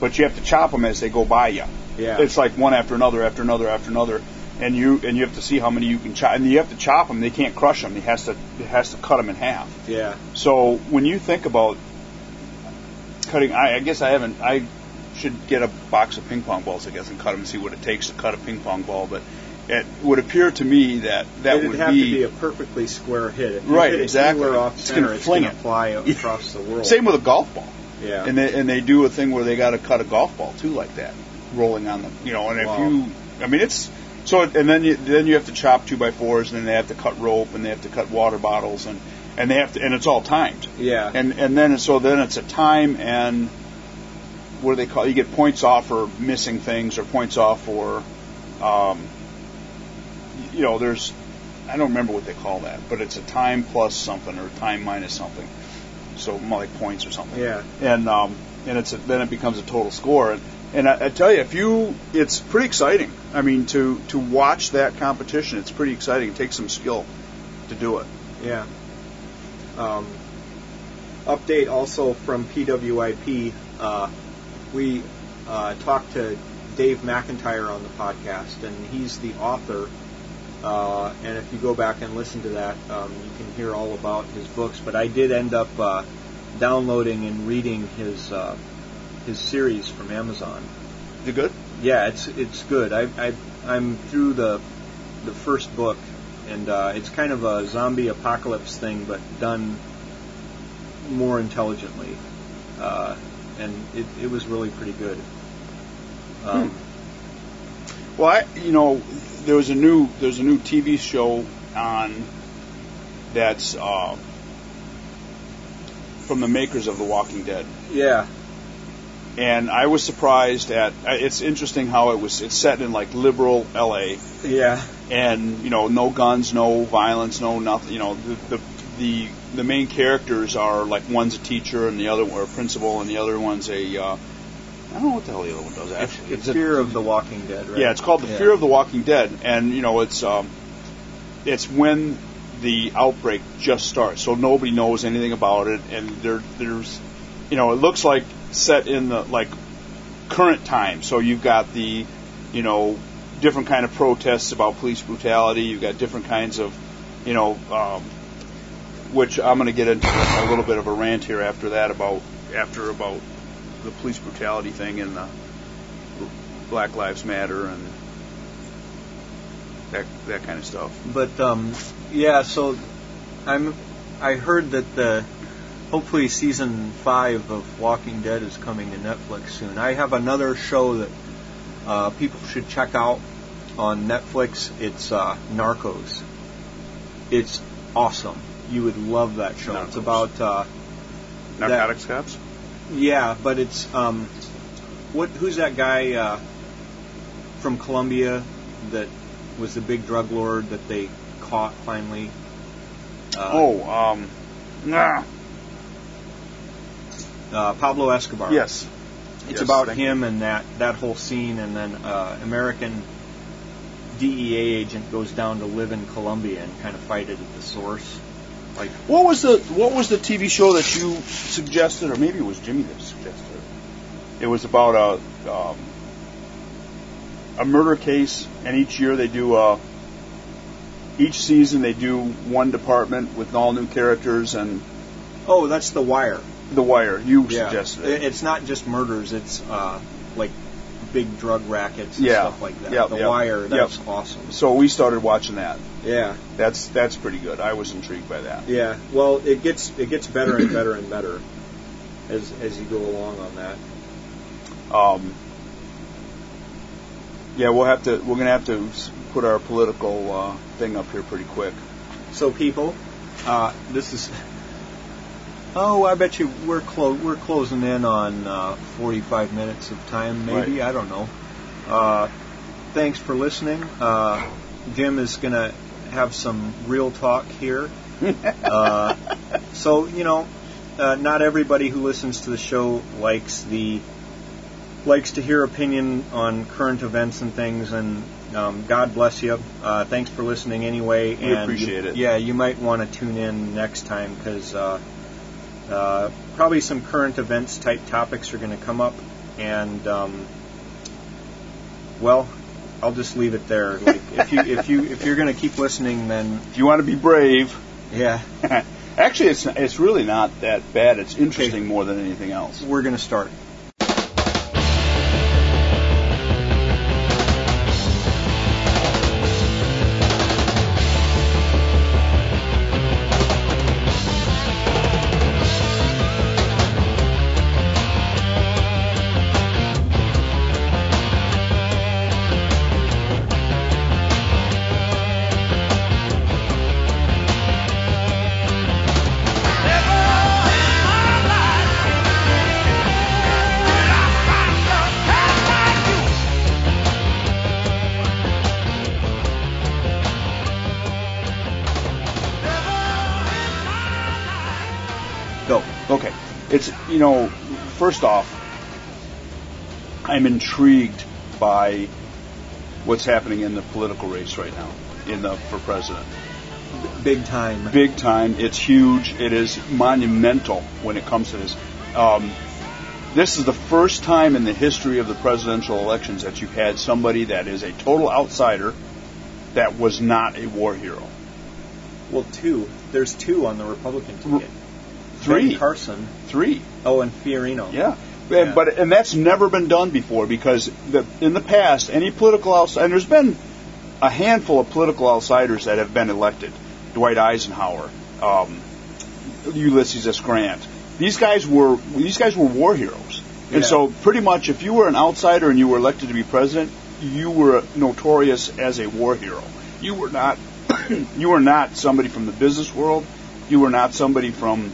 but you have to chop them as they go by you Yeah. it's like one after another after another after another and you and you have to see how many you can chop and you have to chop them they can't crush them he has to he has to cut them in half Yeah. so when you think about cutting, I, I guess I haven't. I should get a box of ping pong balls, I guess, and cut them and see what it takes to cut a ping pong ball. But it would appear to me that that It'd would have be, to be a perfectly square hit. If Right, hit exactly. off It's center, it's fling going to it. fly across the world. same with a golf ball. Yeah. And they and they do a thing where they got to cut a golf ball too, like that, rolling on the you know. And if you, I mean, it's so. And then you then you have to chop two by fours, and then they have to cut rope, and they have to cut water bottles, and and they have to, and it's all timed. yeah. And and then so then it's a time and what do they call? You get points off for missing things or points off for, um, you know, there's I don't remember what they call that, but it's a time plus something or time minus something. So like points or something. Yeah. And um, and it's a, then it becomes a total score. And, and I, I tell you, if you, it's pretty exciting. I mean, to to watch that competition, it's pretty exciting. It takes some skill to do it. Yeah. Um, update also from PWIP. Uh, we uh, talked to Dave McKintire on the podcast, and he's the author. Uh, and if you go back and listen to that, um, you can hear all about his books. But I did end up uh, downloading and reading his uh, his series from Amazon. You good? Yeah, it's it's good. I, I I'm through the the first book, and uh, it's kind of a zombie apocalypse thing, but done more intelligently, uh, and it, it was really pretty good. Um, Well, I, you know, there was a new there's a new TV show on that's uh, from the makers of The Walking Dead, Yeah, and I was surprised at. uh, It's interesting how it was. It's set in like liberal L.A. yeah, and you know, no guns, no violence, no nothing. You know, the the the, the main characters are like one's a teacher and the other or a principal and the other one's a. Uh, I don't know what the hell the other one does actually. it's a- Fear of the Walking Dead, right? yeah, it's called The Yeah. Fear of the Walking Dead, and you know it's um, it's when the outbreak just starts, so nobody knows anything about it, and there there's, you know, it looks like set in the like current time. So you've got the, you know, different kind of protests about police brutality. You've got different kinds of, you know, um, which I'm going to get into a little bit of a rant here after that about after about the police brutality thing and the Black Lives Matter and that that kind of stuff. But um, yeah, so I'm. I heard that the hopefully season five of Walking Dead is coming to Netflix soon. I have another show that uh, people should check out on Netflix. It's uh, Narcos. It's awesome. You would love that show. It's about uh, Narcotics cops. yeah, but it's um, what? Who's that guy uh, from Colombia that was the big drug lord that they caught finally? Uh, oh, um, nah. Uh, Pablo Escobar. Yes. it's Yes, about him and that that whole scene, and then uh, American DEA agent goes down to live in Colombia and kind of fight it at the source. Like What was the What was the TV show that you suggested, or maybe it was Jimmy that suggested it? It was about a um, a murder case, and each year they do a. Each season they do one department with all new characters and oh, that's The Wire. The Wire. You Yeah, suggested It- it. it's not just murders; it's uh, like big drug rackets and Yeah. stuff like that. Yep, the yep, Wire, yep. that's awesome. So we started watching that. Yeah, That's that's pretty good. I was intrigued by that. yeah. Well, it gets it gets better and better and better as as you go along on that. Um, yeah, we'll have to. We're gonna have to put our political uh, thing up here pretty quick. So, people, uh, this is. Oh, I bet you we're clo- we're closing in on uh, 45 minutes of time, maybe. I don't know. Uh, thanks for listening. Uh, Jim is going to have some real talk here. uh, so, you know, uh, not everybody who listens to the show likes the likes to hear opinion on current events and things, and um, God bless you. Uh, thanks for listening anyway. We and appreciate you- it. Yeah, you might want to tune in next time because uh, probably some current events type topics are going to come up, and um, well, I'll just leave it there. Like if you if you if you're going to keep listening, then If you want to be brave, yeah, actually, it's it's really not that bad. It's interesting more than anything else. we're going to start. First off, I'm intrigued by what's happening in the political race right now in the for president. Big time. big time. It's huge. It is monumental when it comes to this. Um, this is the first time in the history of the presidential elections that you've had somebody that is a total outsider that was not a war hero. Well, two. There's two on the Republican ticket. Three. Ben Carson. Three. Oh, and Fiorina. Yeah. Yeah. And, but and that's never been done before because the, in the past any political outsider and there's been a handful of political outsiders that have been elected. Dwight Eisenhower, um, Ulysses S. Grant. These guys were these guys were war heroes. And Yeah. so pretty much if you were an outsider and you were elected to be president, you were notorious as a war hero. You were not you were not somebody from the business world. You were not somebody from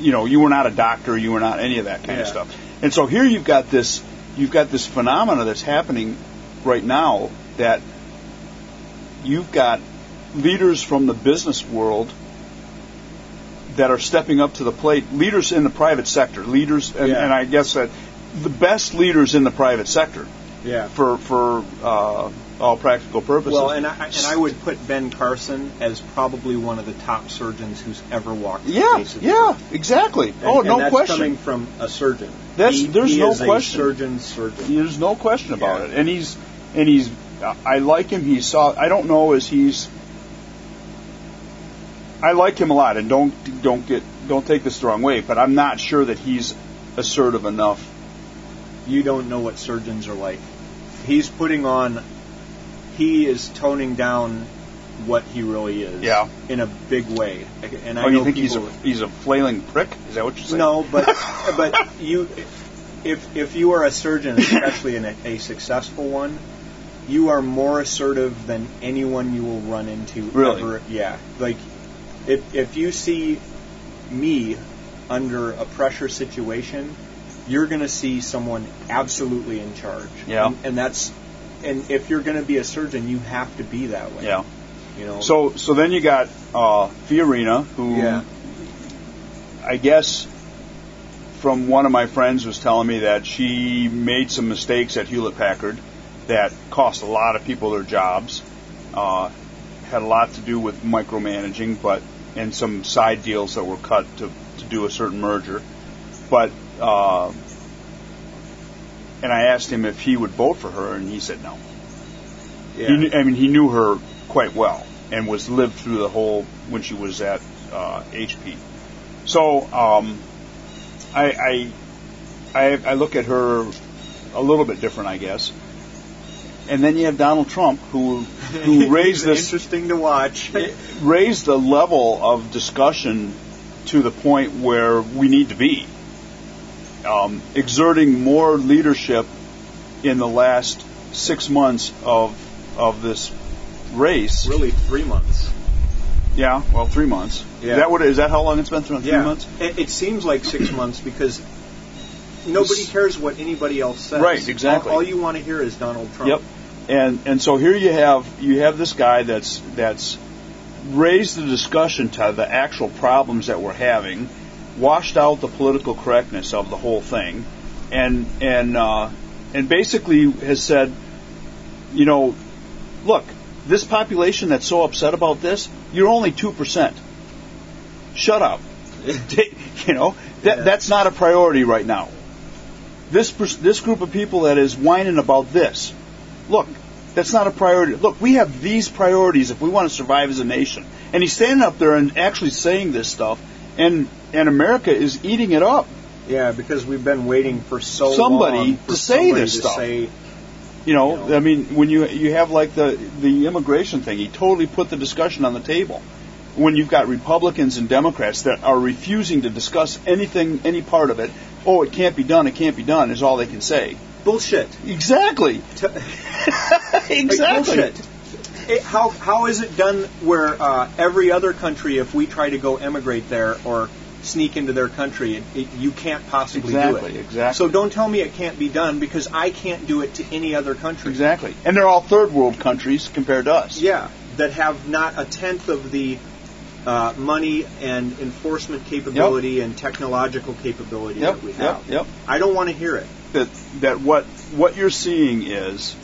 you know, you were not a doctor, you were not any of that kind of stuff. And so here you've got this you've got this phenomena that's happening right now that you've got leaders from the business world that are stepping up to the plate, leaders in the private sector, leaders and, Yeah. and I guess that the best leaders in the private sector Yeah. for for uh, all practical purposes. Well, and I, and I would put Ben Carson as probably one of the top surgeons who's ever walked the yeah, yeah, earth. exactly. And, oh, and no that's question. coming from a surgeon. That's- He- there's he no is question. A surgeon, surgeon. There's no question about Yeah. it. And he's and he's I like him. He's saw. I don't know as he's. I like him a lot, and don't don't get don't take this the wrong way, but I'm not sure that he's assertive enough. You don't know what surgeons are like. He's putting on. He is toning down what he really is. Yeah. In a big way. And I oh, you think he's a he's a flailing prick? Is that what you're saying? No, but but you, if if you are a surgeon, especially in a, a successful one, you are more assertive than anyone you will run into. Really? Ever. Yeah. Like, if if you see me under a pressure situation, you're going to see someone absolutely in charge. Yeah. And, and that's. And if you're going to be a surgeon, you have to be that way. Yeah. You know. So so then you got uh, Fiorina, who Yeah. I guess from one of my friends was telling me that she made some mistakes at Hewlett Packard that cost a lot of people their jobs. Uh, had a lot to do with micromanaging, but and some side deals that were cut to, to do a certain merger. But uh, and I asked him if he would vote for her, and he said no. yeah. He I mean, he knew her quite well and was lived through the whole when she was at uh, HP. So um, I, I, I I look at her a little bit different, I guess. And then you have Donald Trump, who who raised this interesting to watch. raised the level of discussion to the point where we need to be, um, exerting more leadership in the last six months of of this race. really, three months. Yeah, well, three months. Yeah. Is that what? Is that how long it's been? Three yeah. months. It, it seems like six months because nobody cares what anybody else says. Right, exactly. All, all you want to hear is Donald Trump. Yep. And and so here you have you have this guy that's that's raised the discussion to the actual problems that we're having, washed out the political correctness of the whole thing, and and uh, and basically has said, you know, look, this population that's so upset about this, you're only two percent. Shut up. you know that Yeah. that's not a priority right now. This this group of people that is whining about this, look, that's not a priority. Look, we have these priorities if we want to survive as a nation. And he's standing up there and actually saying this stuff, and and America is eating it up. Yeah, because we've been waiting for so Somebody long for to say somebody this to stuff. Say, You know, You know. I mean, when you you have like the the immigration thing, he totally put the discussion on the table. When you've got Republicans and Democrats that are refusing to discuss anything, any part of it, oh, it can't be done, it can't be done, is all they can say. bullshit. Exactly. Exactly. bullshit. It, how how is it done where uh, every other country, if we try to go emigrate there or sneak into their country, it, it, you can't possibly Exactly, do it. exactly. So don't tell me it can't be done because I can't do it to any other country. Exactly. And they're all third world countries compared to us. Yeah, that have not a tenth of the uh, money and enforcement capability and technological capability Yep, that we have. yep, yep. I don't want to hear it. That that what what you're seeing is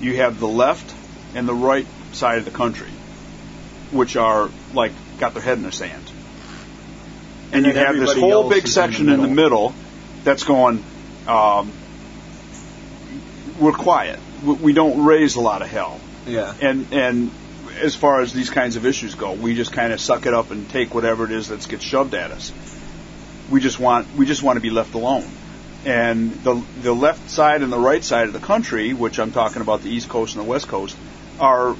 you have the left and the right side of the country, which are like got their head in the sand. And, And you have this whole big is in the section in the middle. that's going, um, we're quiet. We- We don't raise a lot of hell. Yeah. And and as far as these kinds of issues go, we just kind of suck it up and take whatever it is that gets shoved at us. We just want we just want to be left alone. And the the left side and the right side of the country, which I'm talking about the East Coast and the West Coast, are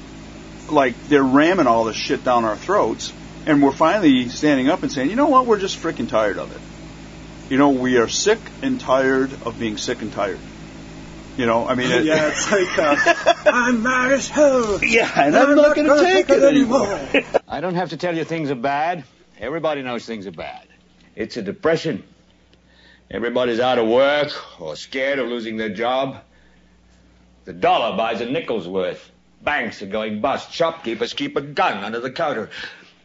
like they're ramming all this shit down our throats, and we're finally standing up and saying, you know what, we're just freaking tired of it. You know, we are sick and tired of being sick and tired. You know, I mean, it, yeah, it's like uh, I'm mad as hell. yeah, and I'm not going to take it anymore. I don't have to tell you things are bad. Everybody knows things are bad. It's a depression. Everybody's out of work or scared of losing their job. The dollar buys a nickel's worth. Banks are going bust. Shopkeepers keep a gun under the counter.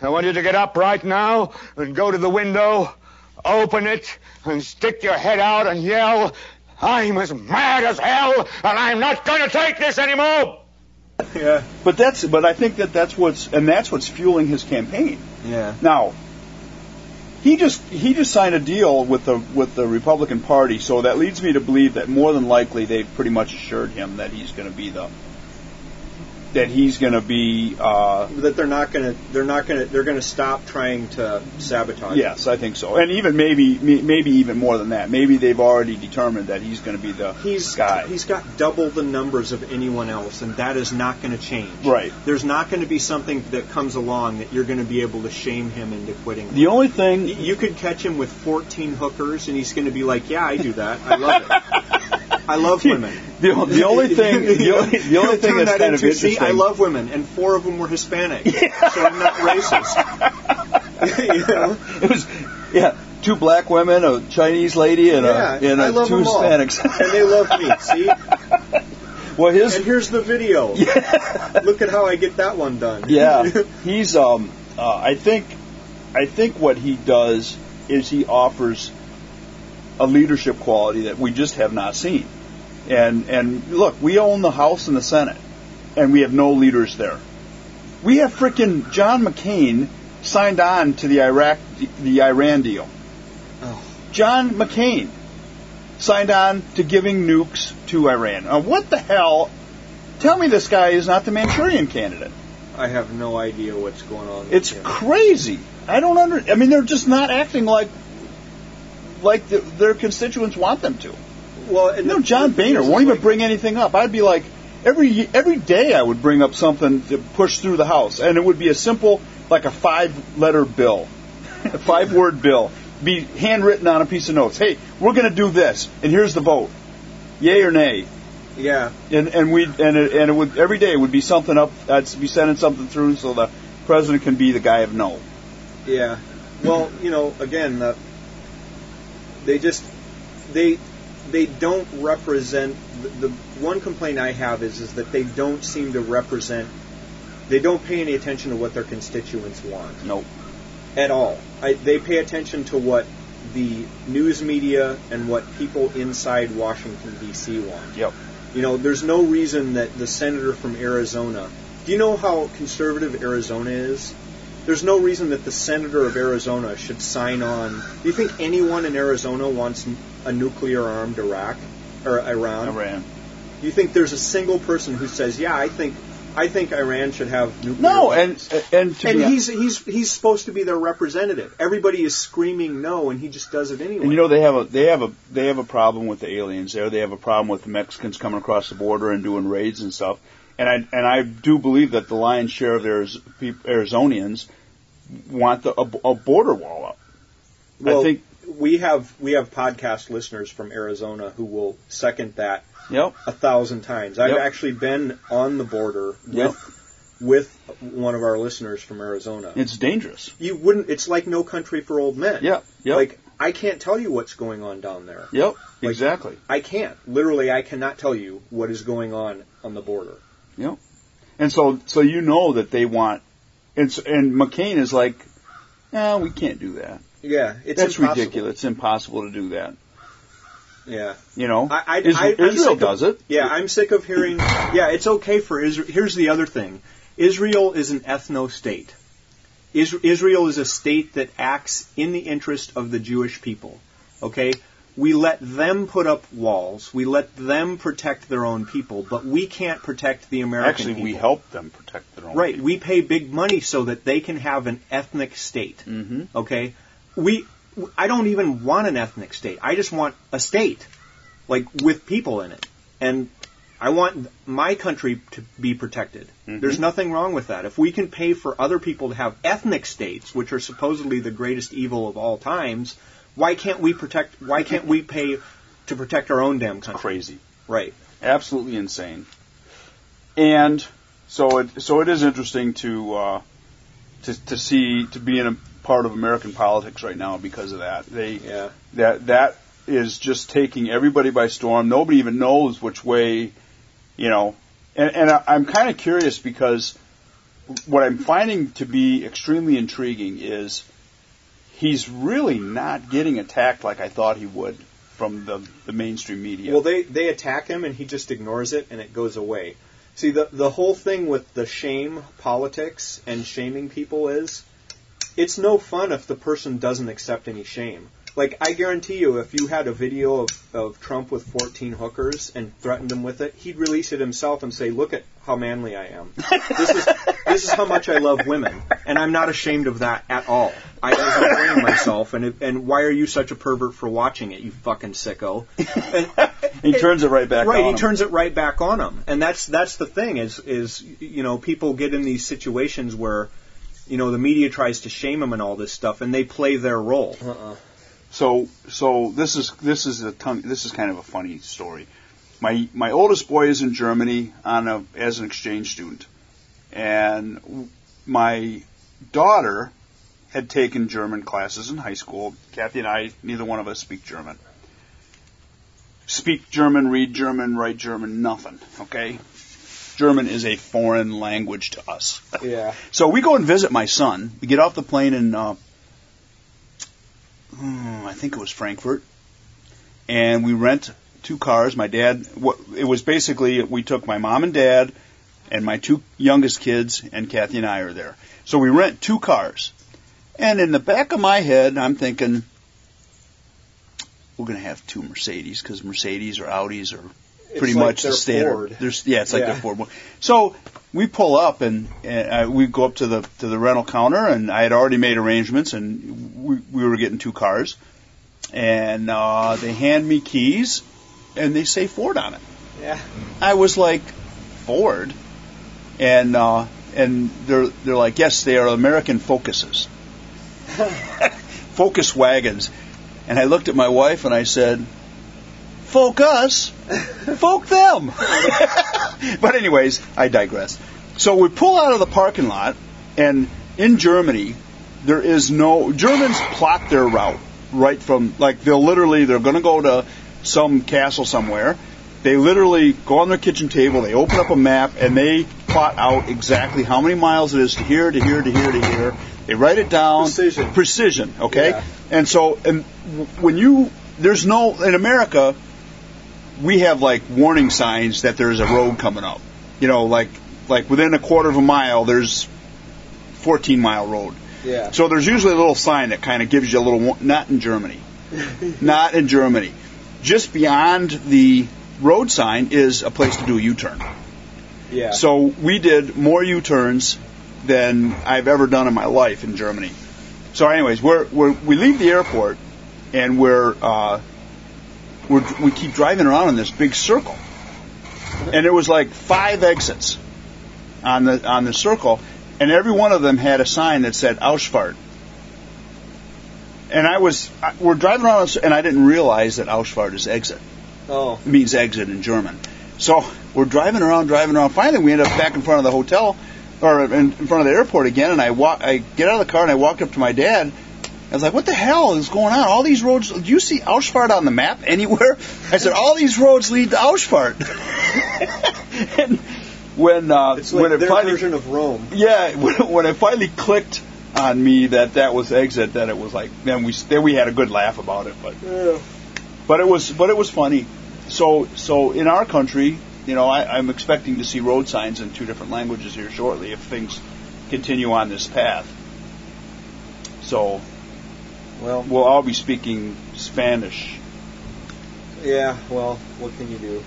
I want you to get up right now and go to the window, open it, and stick your head out and yell, I'm as mad as hell, and I'm not going to take this anymore. Yeah. But that's but I think that that's what's and that's what's fueling his campaign. Yeah. Now, he just he just signed a deal with the with the Republican Party, so that leads me to believe that more than likely they've pretty much assured him that he's going to be the that he's going to be uh, That they're not gonna they're not gonna they're gonna stop trying to sabotage. yes, I think so, and even maybe maybe even more than that. Maybe they've already determined that he's going to be the He's guy. he's got double the numbers of anyone else, and that is not going to change. Right. There's not going to be something that comes along that you're going to be able to shame him into quitting. the only thing you could catch him with 14 hookers, and he's going to be like, "Yeah, I do that. I love it. I love women." the, the only thing the only, the only thing that's that kind of into, interesting. See, I love women, and four of them were Hispanic, so I'm not racist. you know? It was yeah, two black women, a Chinese lady, and Yeah, a and I a, love two. Hispanics. and they love me. See, well, his and here's the video. Look at how I get that one done. yeah, he's um, uh, I think, I think what he does is he offers a leadership quality that we just have not seen. And and look, we own the House and the Senate, and we have no leaders there. We have frickin' John McCain signed on to the Iraq the Iran deal. Oh. John McCain signed on to giving nukes to Iran. Now, what the hell? Tell me this guy is not the Manchurian candidate. I have no idea what's going on. It's him. crazy. I don't under. I mean, they're just not acting like like the, their constituents want them to. Well, and You know, the- John Boehner won't even like, bring anything up. I'd be like every every day I would bring up something to push through the House, and it would be a simple like a five letter bill, a five word bill, be handwritten on a piece of notes. Hey, we're going to do this, and here's the vote, yay or nay. Yeah, And and we and it, and it would every day it would be something up. I'd be sending something through so the president can be the guy of no. yeah. Well, you know, again, the, they just they they don't represent the, the one complaint I have is is that they don't seem to represent. They don't pay any attention to what their constituents want. Nope. at all. I, they pay attention to what the news media and what people inside Washington D.C. want. Yep. You know, there's no reason that the senator from Arizona. Do you know how conservative Arizona is? There's no reason that the senator of Arizona should sign on. Do you think anyone in Arizona wants a nuclear armed Iraq? or Iran? Iran. Do you think there's a single person who says, "Yeah, I think I think Iran should have nuclear"? No, weapons"? and and to and he's he's he's supposed to be their representative. Everybody is screaming no, and he just does it anyway. And you know they have a they have a they have a problem with the aliens there. They have a problem with the Mexicans coming across the border and doing raids and stuff. And I and I do believe that the lion's share of Ariz- Arizonians want the, a, a border wall up. well, I think we have we have podcast listeners from Arizona who will second that yep. a thousand times. I've Yep. actually been on the border Yep. with with one of our listeners from Arizona. It's dangerous. You wouldn't. It's like no country for old men. Yep. Yep. Like I can't tell you what's going on down there. yep. like- exactly. I can't. Literally, I cannot tell you what is going on on the border. Yep. And so so you know that they want and s and McCain is like, no, we can't do that. Yeah, it's That's impossible. ridiculous. It's impossible to do that. Yeah, You know, I, I, Is- I, Israel of- does it. Yeah, I'm sick of hearing. Yeah, it's okay for Israel. Here's the other thing: Israel is an ethno state. Is- Israel is a state that acts in the interest of the Jewish people. Okay, we let them put up walls. We let them protect their own people, but we can't protect the American Actually, people. we help them protect their own. Right. people. We pay big money so that they can have an ethnic state. Mm-hmm. Okay. We. I don't even want an ethnic state. I just want a state, like with people in it, and I want my country to be protected. Mhm. There's nothing wrong with that. If we can pay for other people to have ethnic states, which are supposedly the greatest evil of all times, why can't we protect? Why can't we pay to protect our own damn country? Crazy. Right. absolutely insane. And so it so it is interesting to uh, to to see to be in a part of American politics right now because of that. They Yeah. that that is just taking everybody by storm. Nobody even knows which way, you know. And, and I, I'm kind of curious because what I'm finding to be extremely intriguing is he's really not getting attacked like I thought he would from the the mainstream media. Well, they they attack him and he just ignores it and it goes away. See, the the whole thing with the shame politics and shaming people is, it's no fun if the person doesn't accept any shame. Like I guarantee you, if you had a video of, of Trump with 14 hookers and threatened him with it, he'd release it himself and say, "Look at how manly I am. This is this is how much I love women, and I'm not ashamed of that at all. I don't blame myself. And it, and why are you such a pervert for watching it, you fucking sicko?" And, he turns it right back right he him. turns it right back on him and that's that's the thing is is you know people get in these situations where you know the media tries to shame them and all this stuff and they play their role uh-uh. So so this is this is a ton, this is kind of a funny story. My my oldest boy is in Germany on a as an exchange student, and my daughter had taken German classes in high school. Kathy and I, neither one of us speak German. Speak German, read German, write German, nothing. Okay, German is a foreign language to us. yeah So we go and visit my son. We get off the plane in, uh, hmm, I think it was Frankfurt, and we rent two cars. My dad, what it was basically we took my mom and dad and my two youngest kids, and Kathy and I are there. So we rent two cars, and in the back of my head, I'm thinking we're going to have two Mercedes because Mercedes or Audis are It's pretty like much the standard. There's, yeah, it's like Yeah. they're Ford. So we pull up and, and uh, we go up to the to the rental counter, and I had already made arrangements, and we, we were getting two cars, and uh, they hand me keys, and they say Ford on it. yeah I was like, Ford, and uh, and they're they're like, yes, they are American Focuses, Focus wagons, and I looked at my wife and I said, Focus, folk them. but anyways, I digress. So we pull out of the parking lot, and in Germany, there is no Germans plot their route right from like they'll literally they're going to go to some castle somewhere. They literally go on their kitchen table, they open up a map, and they plot out exactly how many miles it is to here, to here, to here, to here. They write it down. Precision. Precision. Okay. Yeah. And so, and when you there's no in America, we have like warning signs that there's a road coming up. You know, like like within a quarter of a mile, there's 14 mile road. yeah So there's usually a little sign that kind of gives you a little. Not in Germany. not in Germany. just beyond the road sign is a place to do a U-turn. Yeah. So we did more U-turns than I've ever done in my life in Germany. So, anyways, we're, we're we leave the airport and we're, uh, we're we keep driving around in this big circle, and there was like five exits on the on the circle, and every one of them had a sign that said Ausfahrt. And I was I- we're driving around and I didn't realize that Ausfahrt is exit oh. It means exit in German. So we're driving around, driving around. Finally, we end up back in front of the hotel, or in, in front of the airport again. And I walk, I get out of the car and I walk up to my dad. I was like, "What the hell is going on? All these roads? Do you see Ausfahrt on the map anywhere?" I said, "All these roads lead to Ausfahrt." and when uh, It's like when it finally, version of Rome. yeah, when, when it finally clicked on me that that was exit, then it was like, then we then we had a good laugh about it. But but it was but it was funny. So so in our country, you know, I, I'm expecting to see road signs in two different languages here shortly if things continue on this path. So Well, we'll all be speaking Spanish. yeah. Well, what can you do?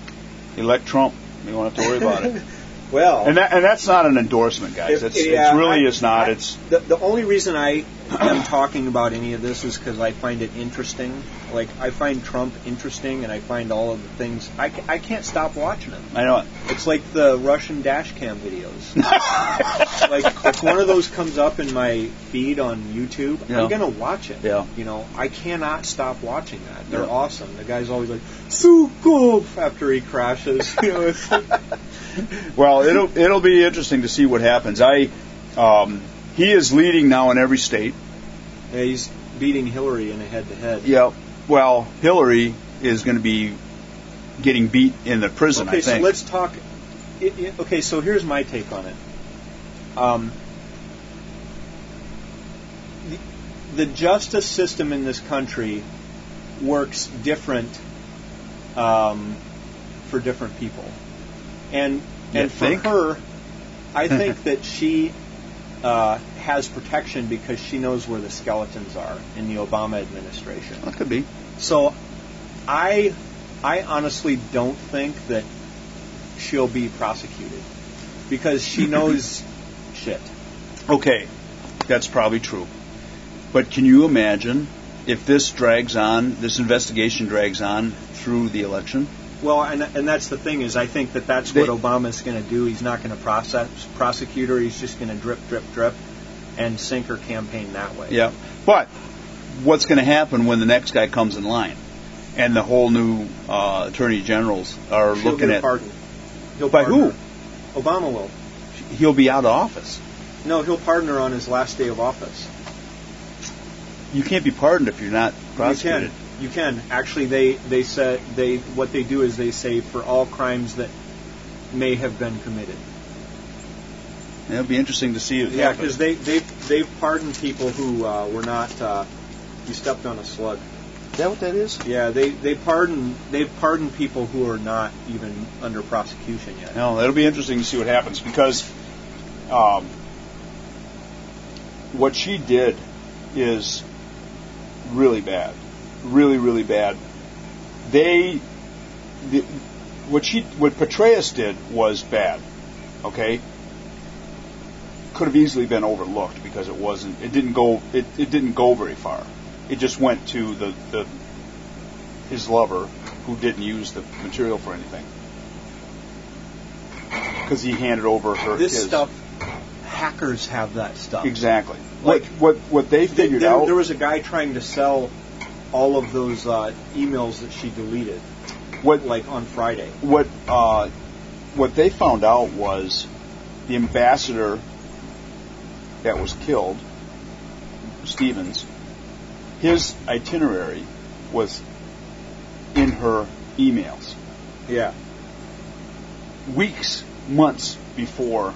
Elect Trump. You won't have to worry about it. Well, And that and that's not an endorsement, guys. If- It's, yeah, it's really I- is not. I- it's the, the only reason I am talking about any of this is because I find it interesting. Like I find Trump interesting, and I find all of the things. I, ca- I can't stop watching him. I know it. It's like the Russian dash cam videos. like if one of those comes up in my feed on YouTube, Yeah. I'm gonna watch it. Yeah. You know, I cannot stop watching that. They're Yeah. awesome. The guy's always like "Sukov" after he crashes. You know, it's like, Well, it'll it'll be interesting to see what happens. I um, he is leading now in every state. Yeah, he's beating Hillary in a head-to-head. Yeah. Well, Hillary is going to be getting beat in the prison. Okay, I so let's talk. It, it, okay, so here's my take on it. Um, the, the justice system in this country works different um, for different people, and You and for think? her, I think that she uh, has protection because she knows where the skeletons are in the Obama administration. that could be. So, I, I honestly don't think that she'll be prosecuted because she knows shit. Okay, that's probably true. But can you imagine if this drags on, this investigation drags on through the election? Well, and and that's the thing is, I think that that's what Obama's going to do. He's not going to process prosecute her. He's just going to drip, drip, drip, and sink her campaign that way. Yeah. But what's going to happen when the next guy comes in line, and the whole new uh, attorney generals are She'll looking get a at? pardon. He'll By pardon who? her. Obama will. He'll be out of office. No, he'll pardon her on his last day of office. You can't be pardoned if you're not You prosecuted. can. You can. Actually, they they said they what they do is they say for all crimes that may have been committed. It'll be interesting to see. It Yeah, because they they've they've pardoned people who uh, were not. Uh, you stepped on a slug. is that what that is? Yeah, they they pardon they've pardoned people who are not even under prosecution yet. No, it'll be interesting to see what happens because um, what she did is really bad, really really bad. They, the, what she what Petraeus did was bad. Okay, could have easily been overlooked because it wasn't. It didn't go. It, it didn't go very far. It just went to the, the his lover who didn't use the material for anything because he handed over her This his. stuff, hackers have that stuff. exactly. Like- what what what they figured there- out. there was a guy trying to sell all of those uh, emails that she deleted, what like on Friday. what uh, what they found out was the ambassador that was killed, Stevens. His itinerary was in her emails Yeah. weeks, months before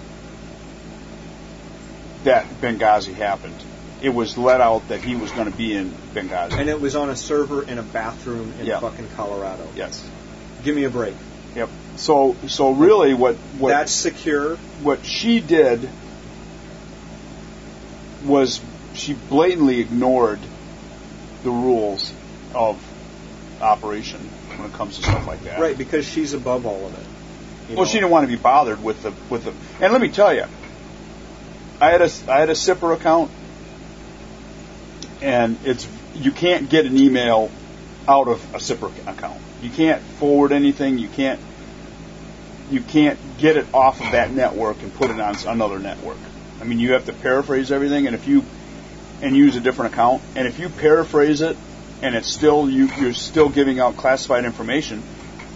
that Benghazi happened. It was let out that he was going to be in Benghazi. And it was on a server in a bathroom in Yeah. fucking Colorado. yes. Give me a break. Yep. So so really what what That's secure. what she did was she blatantly ignored the rules of operation when it comes to stuff like that. Right, because she's above all of it. Well, know. she didn't want to be bothered with the with the. And let me tell you, I had a I had a SIPR account, and it's you can't get an email out of a SIPR account. You can't forward anything. You can't you can't get it off of that network and put it on another network. I mean, you have to paraphrase everything, and if you and use a different account, and if you paraphrase it, and it's still you you're still giving out classified information,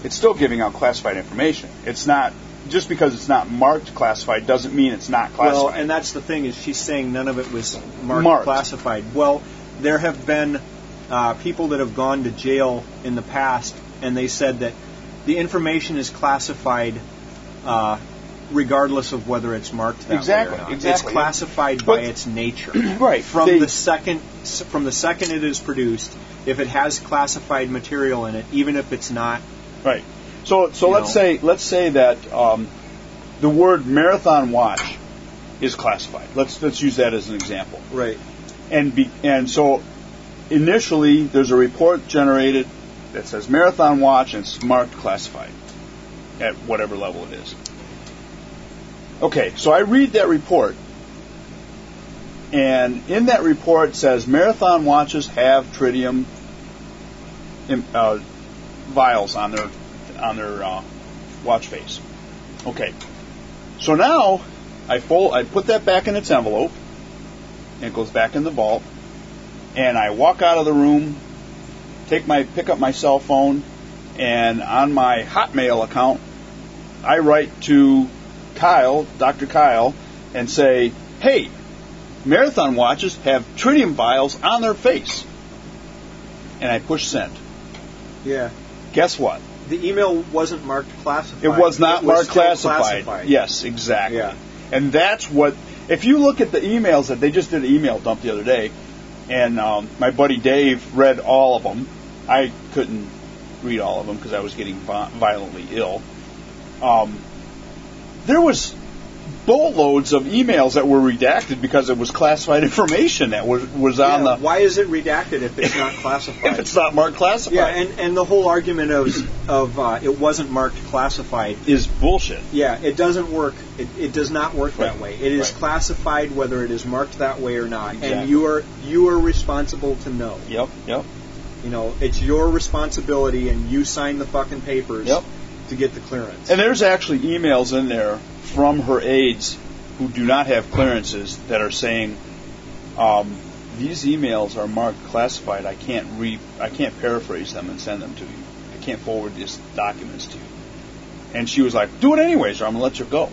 it's still giving out classified information. It's not just because it's not marked classified doesn't mean it's not classified. Well, and that's the thing is she's saying none of it was marked, Marked. classified. Well, there have been uh, people that have gone to jail in the past, and they said that the information is classified uh, regardless of whether it's marked that Exactly, way or not. exactly. It's classified But- by its nature. Right, From they- the second from the second it is produced, if it has classified material in it, even if it's not Right. So so let's know. say let's say that um, the word marathon watch is classified. Let's let's use that as an example. right. And be, and so initially there's a report generated that says marathon watch and it's marked classified at whatever level it is. Okay, so I read that report and in that report says marathon watches have tritium uh, vials on their on their uh, watch face. Okay, so now I fold I put that back in its envelope and it goes back in the vault and I walk out of the room, take my pick up my cell phone, and on my Hotmail account, I write to Kyle, Dr. Kyle, and say, "Hey, marathon watches have tritium vials on their face," and I push send. Yeah. Guess what? The email wasn't marked classified. It was not It marked still classified. Yes, exactly. Yeah. And that's what. If you look at the emails that they just did an email dump the other day, and um, my buddy Dave read all of them. I couldn't read all of them because I was getting violently ill. Um, there was boatloads of emails that were redacted because it was classified information that was was on Yeah, the. why is it redacted if it's not classified? If it's not marked classified, yeah, and, and the whole argument of of uh, it wasn't marked classified. is bullshit. Yeah, it doesn't work. It, it does not work that way. It is Right. classified whether it is marked that way or not, Exactly. and you are you are responsible to know. Yep, yep. You know, it's your responsibility, and you sign the fucking papers Yep. To get the clearance. And there's actually emails in there from her aides who do not have clearances that are saying, um, "These emails are marked classified. I can't re I can't paraphrase them and send them to you. I can't forward these documents to you." And she was like, "Do it anyways, or I'm gonna let you go."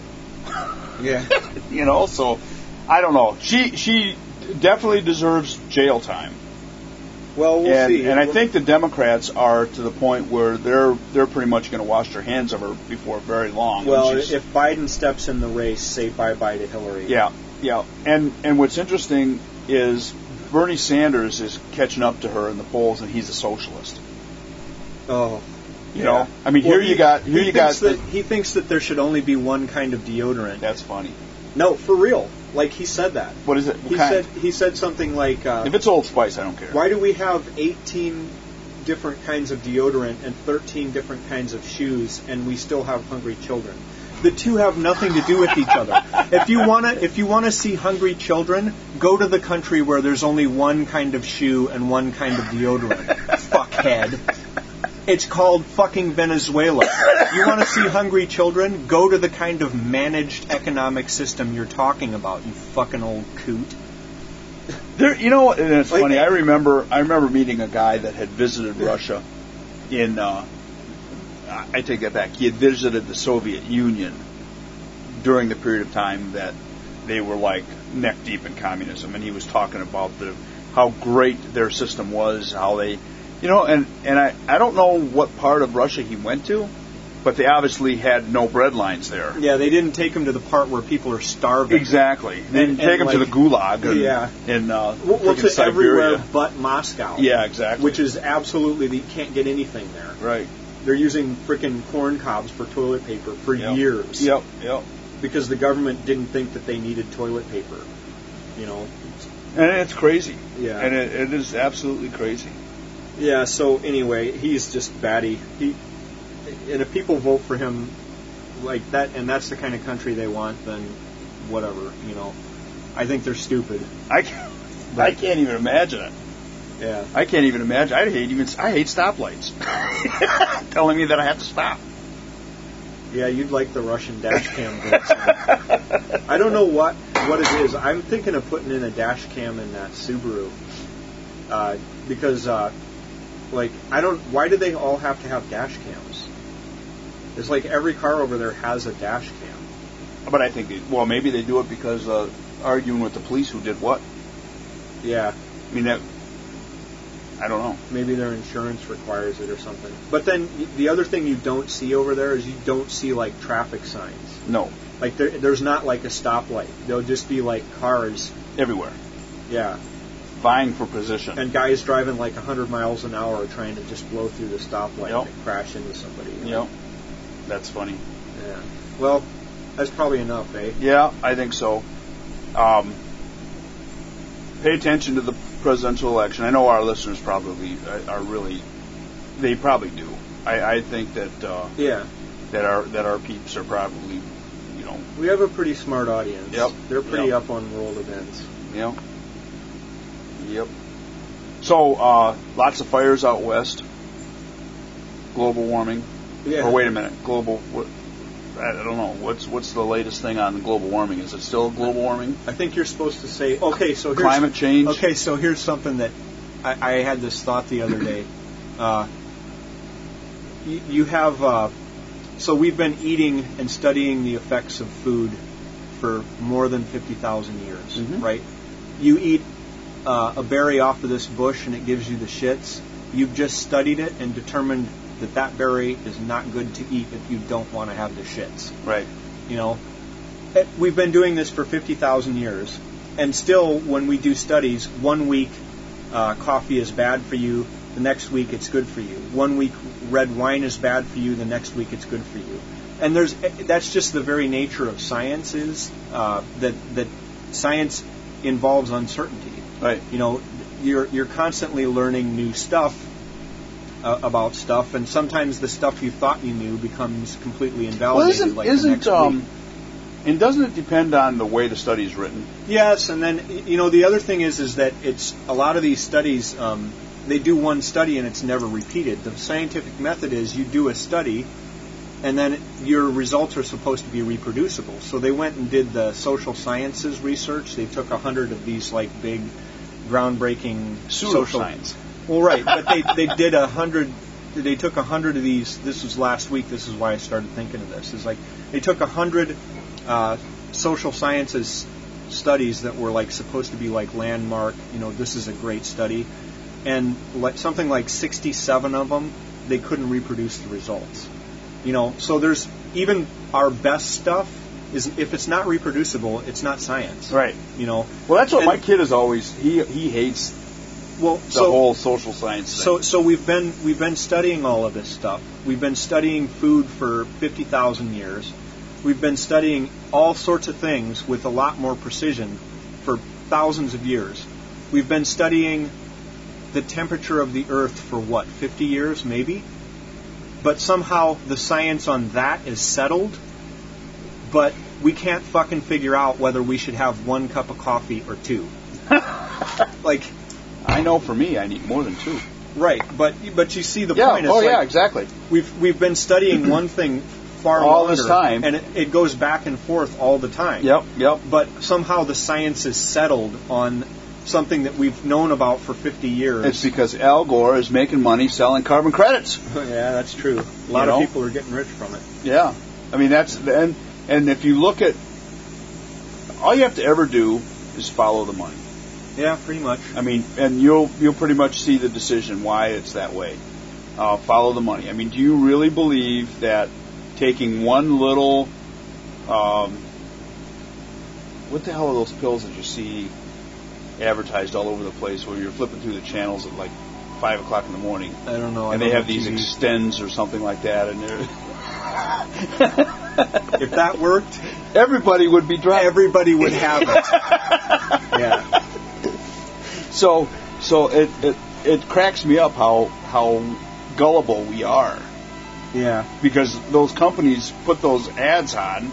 yeah, you know, so I don't know. She she definitely deserves jail time. Well, we'll and, see. and I think the Democrats are to the point where they're they're pretty much going to wash their hands of her before very long. Well, if Biden steps in the race, say bye bye to Hillary. Yeah, yeah. And and what's interesting is Bernie Sanders is catching up to her in the polls, and he's a socialist. Oh. You Yeah. know, I mean, Well, here he- you got here he you got. that he thinks that there should only be one kind of deodorant. that's funny. No, for real. Like he said that. What is it? What He kind? said he said something like, uh, if it's Old Spice, I don't care. "Why do we have 18 different kinds of deodorant and 13 different kinds of shoes, and we still have hungry children?" The two have nothing to do with each other. If you wanna, if you wanna see hungry children, go to the country where there's only one kind of shoe and one kind of deodorant. Fuckhead. It's called fucking Venezuela. You want to see hungry children? Go to the kind of managed economic system you're talking about, you fucking old coot. There, you know, and it's Like- funny. I remember, I remember meeting a guy that had visited Russia. In, uh, I take that back. He had visited the Soviet Union during the period of time that they were like neck deep in communism, and he was talking about the how great their system was, how they, you know, and and I I don't know what part of Russia he went to, but they obviously had no bread lines there. Yeah, they didn't take him to the part where people are starving. Exactly. They didn't And- take him and, to the like- gulag in, Yeah. in uh, Well, well, frickin' to Siberia. everywhere but Moscow. Yeah, exactly. Which is absolutely, you can't get anything there. right. They're using freaking corn cobs for toilet paper for Yep. years. Yep. Yep. Because the government didn't think that they needed toilet paper. You know? And it's crazy. Yeah. And it, it is absolutely crazy. Yeah. So anyway, he's just batty. He and if people vote for him like that, and that's the kind of country they want, then whatever. You know, I think they're stupid. I can't, I can't even imagine it. Yeah. I can't even imagine. I hate even. I hate stoplights. Telling me that I have to stop. Yeah, you'd like the Russian dash cam. I don't know what what it is. I'm thinking of putting in a dash cam in that Subaru uh, because, uh, like, I don't. Why do they all have to have dash cams? It's like every car over there has a dash cam. But I think, they, well, maybe they do it because uh, arguing with the police who did what. Yeah, I mean that. I don't know. maybe their insurance requires it or something. But then the other thing you don't see over there is you don't see like traffic signs. No, Like there, there's not like a stoplight. There'll just be like cars. everywhere Yeah. Vying for position. and guys driving like 100 miles an hour trying to just blow through the stoplight Yep. and crash into somebody. you know? know, that's funny. Yeah. Well, that's probably enough, eh? Yeah, I think so. Um, pay attention to the presidential election. I know our listeners probably are- are really, they probably do. I, I think that uh, Yeah. that our that our peeps are probably, you know, We have a pretty smart audience. Yep. They're pretty Yep. up on world events. you know, yep. So uh, lots of fires out west. Global warming. Yeah. Or wait a minute, global. What, I don't know. What's what's the latest thing on global warming? Is it still global warming? I think you're supposed to say, okay, so here's, Climate change. Okay, so here's something that I, I had this thought the other day. Uh, you, you have, uh, so we've been eating and studying the effects of food for more than 50,000 years, Mhm. right? You eat uh, a berry off of this bush and it gives you the shits. You've just studied it and determined that that berry is not good to eat if you don't want to have the shits Right. you know Eh, we've been doing this for 50,000 years and still when we do studies one week uh, coffee is bad for you the next week it's good for you one week red wine is bad for you the next week it's good for you and there's eh, that's just the very nature of science is uh, that that science involves uncertainty Right. you know you're you're constantly learning new stuff uh, about stuff and sometimes the stuff you thought you knew becomes completely Well, invalidated isn't like isn't next um, and doesn't it depend on the way the study is written? Yes, and then you know the other thing is is that it's a lot of these studies. Um, they do one study and it's never repeated. The scientific method is you do a study, and then your results are supposed to be reproducible. So they went and did the social sciences research. They took a hundred of these like big, groundbreaking social Pseudoscience. Well, right, but they they did a hundred. They took a hundred of these. This was last week. This is why I started thinking of this. Is like they took a hundred uh, social sciences studies that were like supposed to be like landmark. You know, this is a great study, and like something like sixty-seven of them, they couldn't reproduce the results. You know, so there's even our best stuff is if it's not reproducible, it's not science. Right. You know. Well, that's what And- my kid is always. He he hates Well, the so whole social science thing. So, so we've been we've been studying all of this stuff. We've been studying food for fifty thousand years. We've been studying all sorts of things with a lot more precision for thousands of years. We've been studying the temperature of the Earth for what fifty years, maybe. But somehow the science on that is settled. But we can't fucking figure out whether we should have one cup of coffee or two. like, I know for me, I need more than two. right? But but you see the Yeah. point. It's Oh yeah. Exactly. We've we've been studying one thing far All longer, this time. and it, it goes back and forth all the time. Yep. Yep. But somehow the science is settled on something that we've known about for 50 years. It's because Al Gore is making money selling carbon credits. yeah, that's true. A lot You of know? people are getting rich from it. Yeah. I mean that's and and if you look at all you have to ever do is follow the money. Yeah, pretty much. I mean, and you'll you'll pretty much see the decision why it's that way. Uh, follow the money. I mean, do you really believe that taking one little, um, what the hell are those pills that you see advertised all over the place where you're flipping through the channels at like five o'clock in the morning, I don't know. I and don't they have these TV. Extenze or something like that, and they're if that worked, everybody would be driving. everybody would have it. yeah. So, so it, it it cracks me up how how gullible we are Yeah. because those companies put those ads on.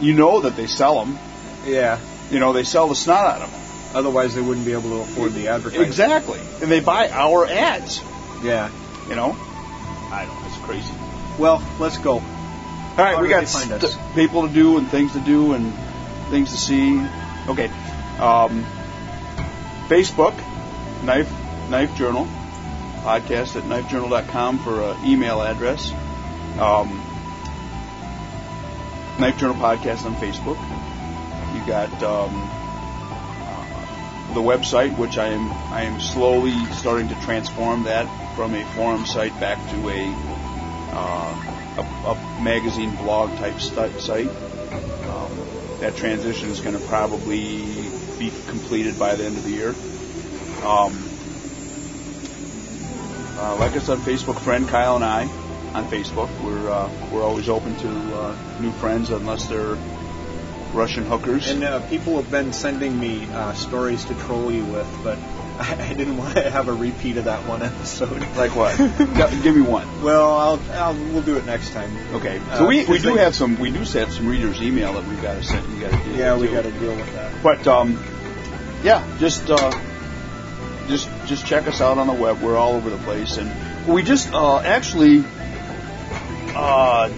You know that they sell them. Yeah. You know they sell the snot out of them. Otherwise, they wouldn't be able to afford the advertising. Exactly, and they buy our ads. Yeah. You know, I don't. know. It's crazy. Well, let's go. All right, How we got st- people to do and things to do and things to see. Okay, um, Facebook, Knife Knife Journal, podcast at knifejournal.com for an email address. Um, Knife Journal podcast on Facebook. You got um, the website, which I am I am slowly starting to transform that from a forum site back to a uh, a, a magazine blog type stu- site. Um, that transition is going to probably be completed by the end of the year. Um, uh, like I said, Facebook, friend Kyle and I on Facebook. We're uh, we're always open to uh, new friends unless they're Russian hookers. And uh, people have been sending me uh, stories to troll you with, but I, I didn't want to have a repeat of that one episode. like what? G- Give me one. Well, I'll, I'll we'll do it next time. Okay. Uh, So we, we 'cause do they- have some we do have some readers' email that we've got to send. We got to deal Yeah, we got to deal with that. But um, yeah, just uh, just just check us out on the web. We're all over the place, and we just uh, actually, uh,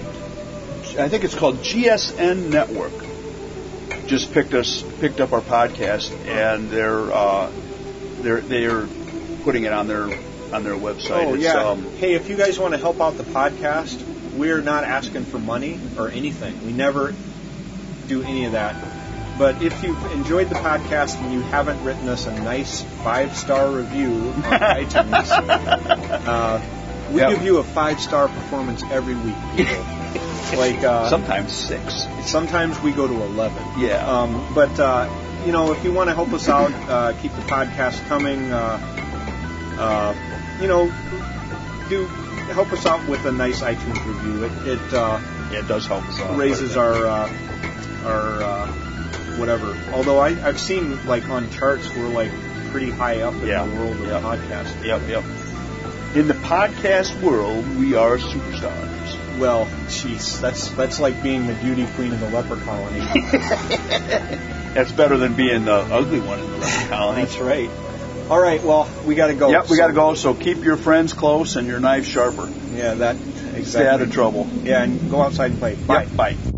I think it's called GSN Network. Just picked us picked up our podcast, and they're uh, they're they're putting it on their on their website. Oh It's, yeah. um, hey, if you guys want to help out the podcast, we're not asking for money or anything. We never do any of that. But if you've enjoyed the podcast and you haven't written us a nice five star review on iTunes, uh, we Yep. give you a five star performance every week. Like uh, sometimes six. sometimes we go to eleven. Yeah. Um, but uh, you know, if you want to help us out, uh, keep the podcast coming. Uh, uh, you know, do help us out with a nice iTunes review. It, it uh, Yeah, it does help us out. raises our uh, our uh, whatever. Although I, I've seen like on charts we're like pretty high up in Yeah. the world of Yeah. podcasting. Yep, yep. In the podcast world, we are superstars. Well, jeez, that's that's like being the beauty queen in the leper colony. That's better than being the ugly one in the leper colony. that's right. All right, well, we got to go. Yep, we got to go. So keep your friends close and your knife sharper. Yeah, that exactly. Stay out of trouble. Yeah, and go outside and play. Bye. Yep, bye.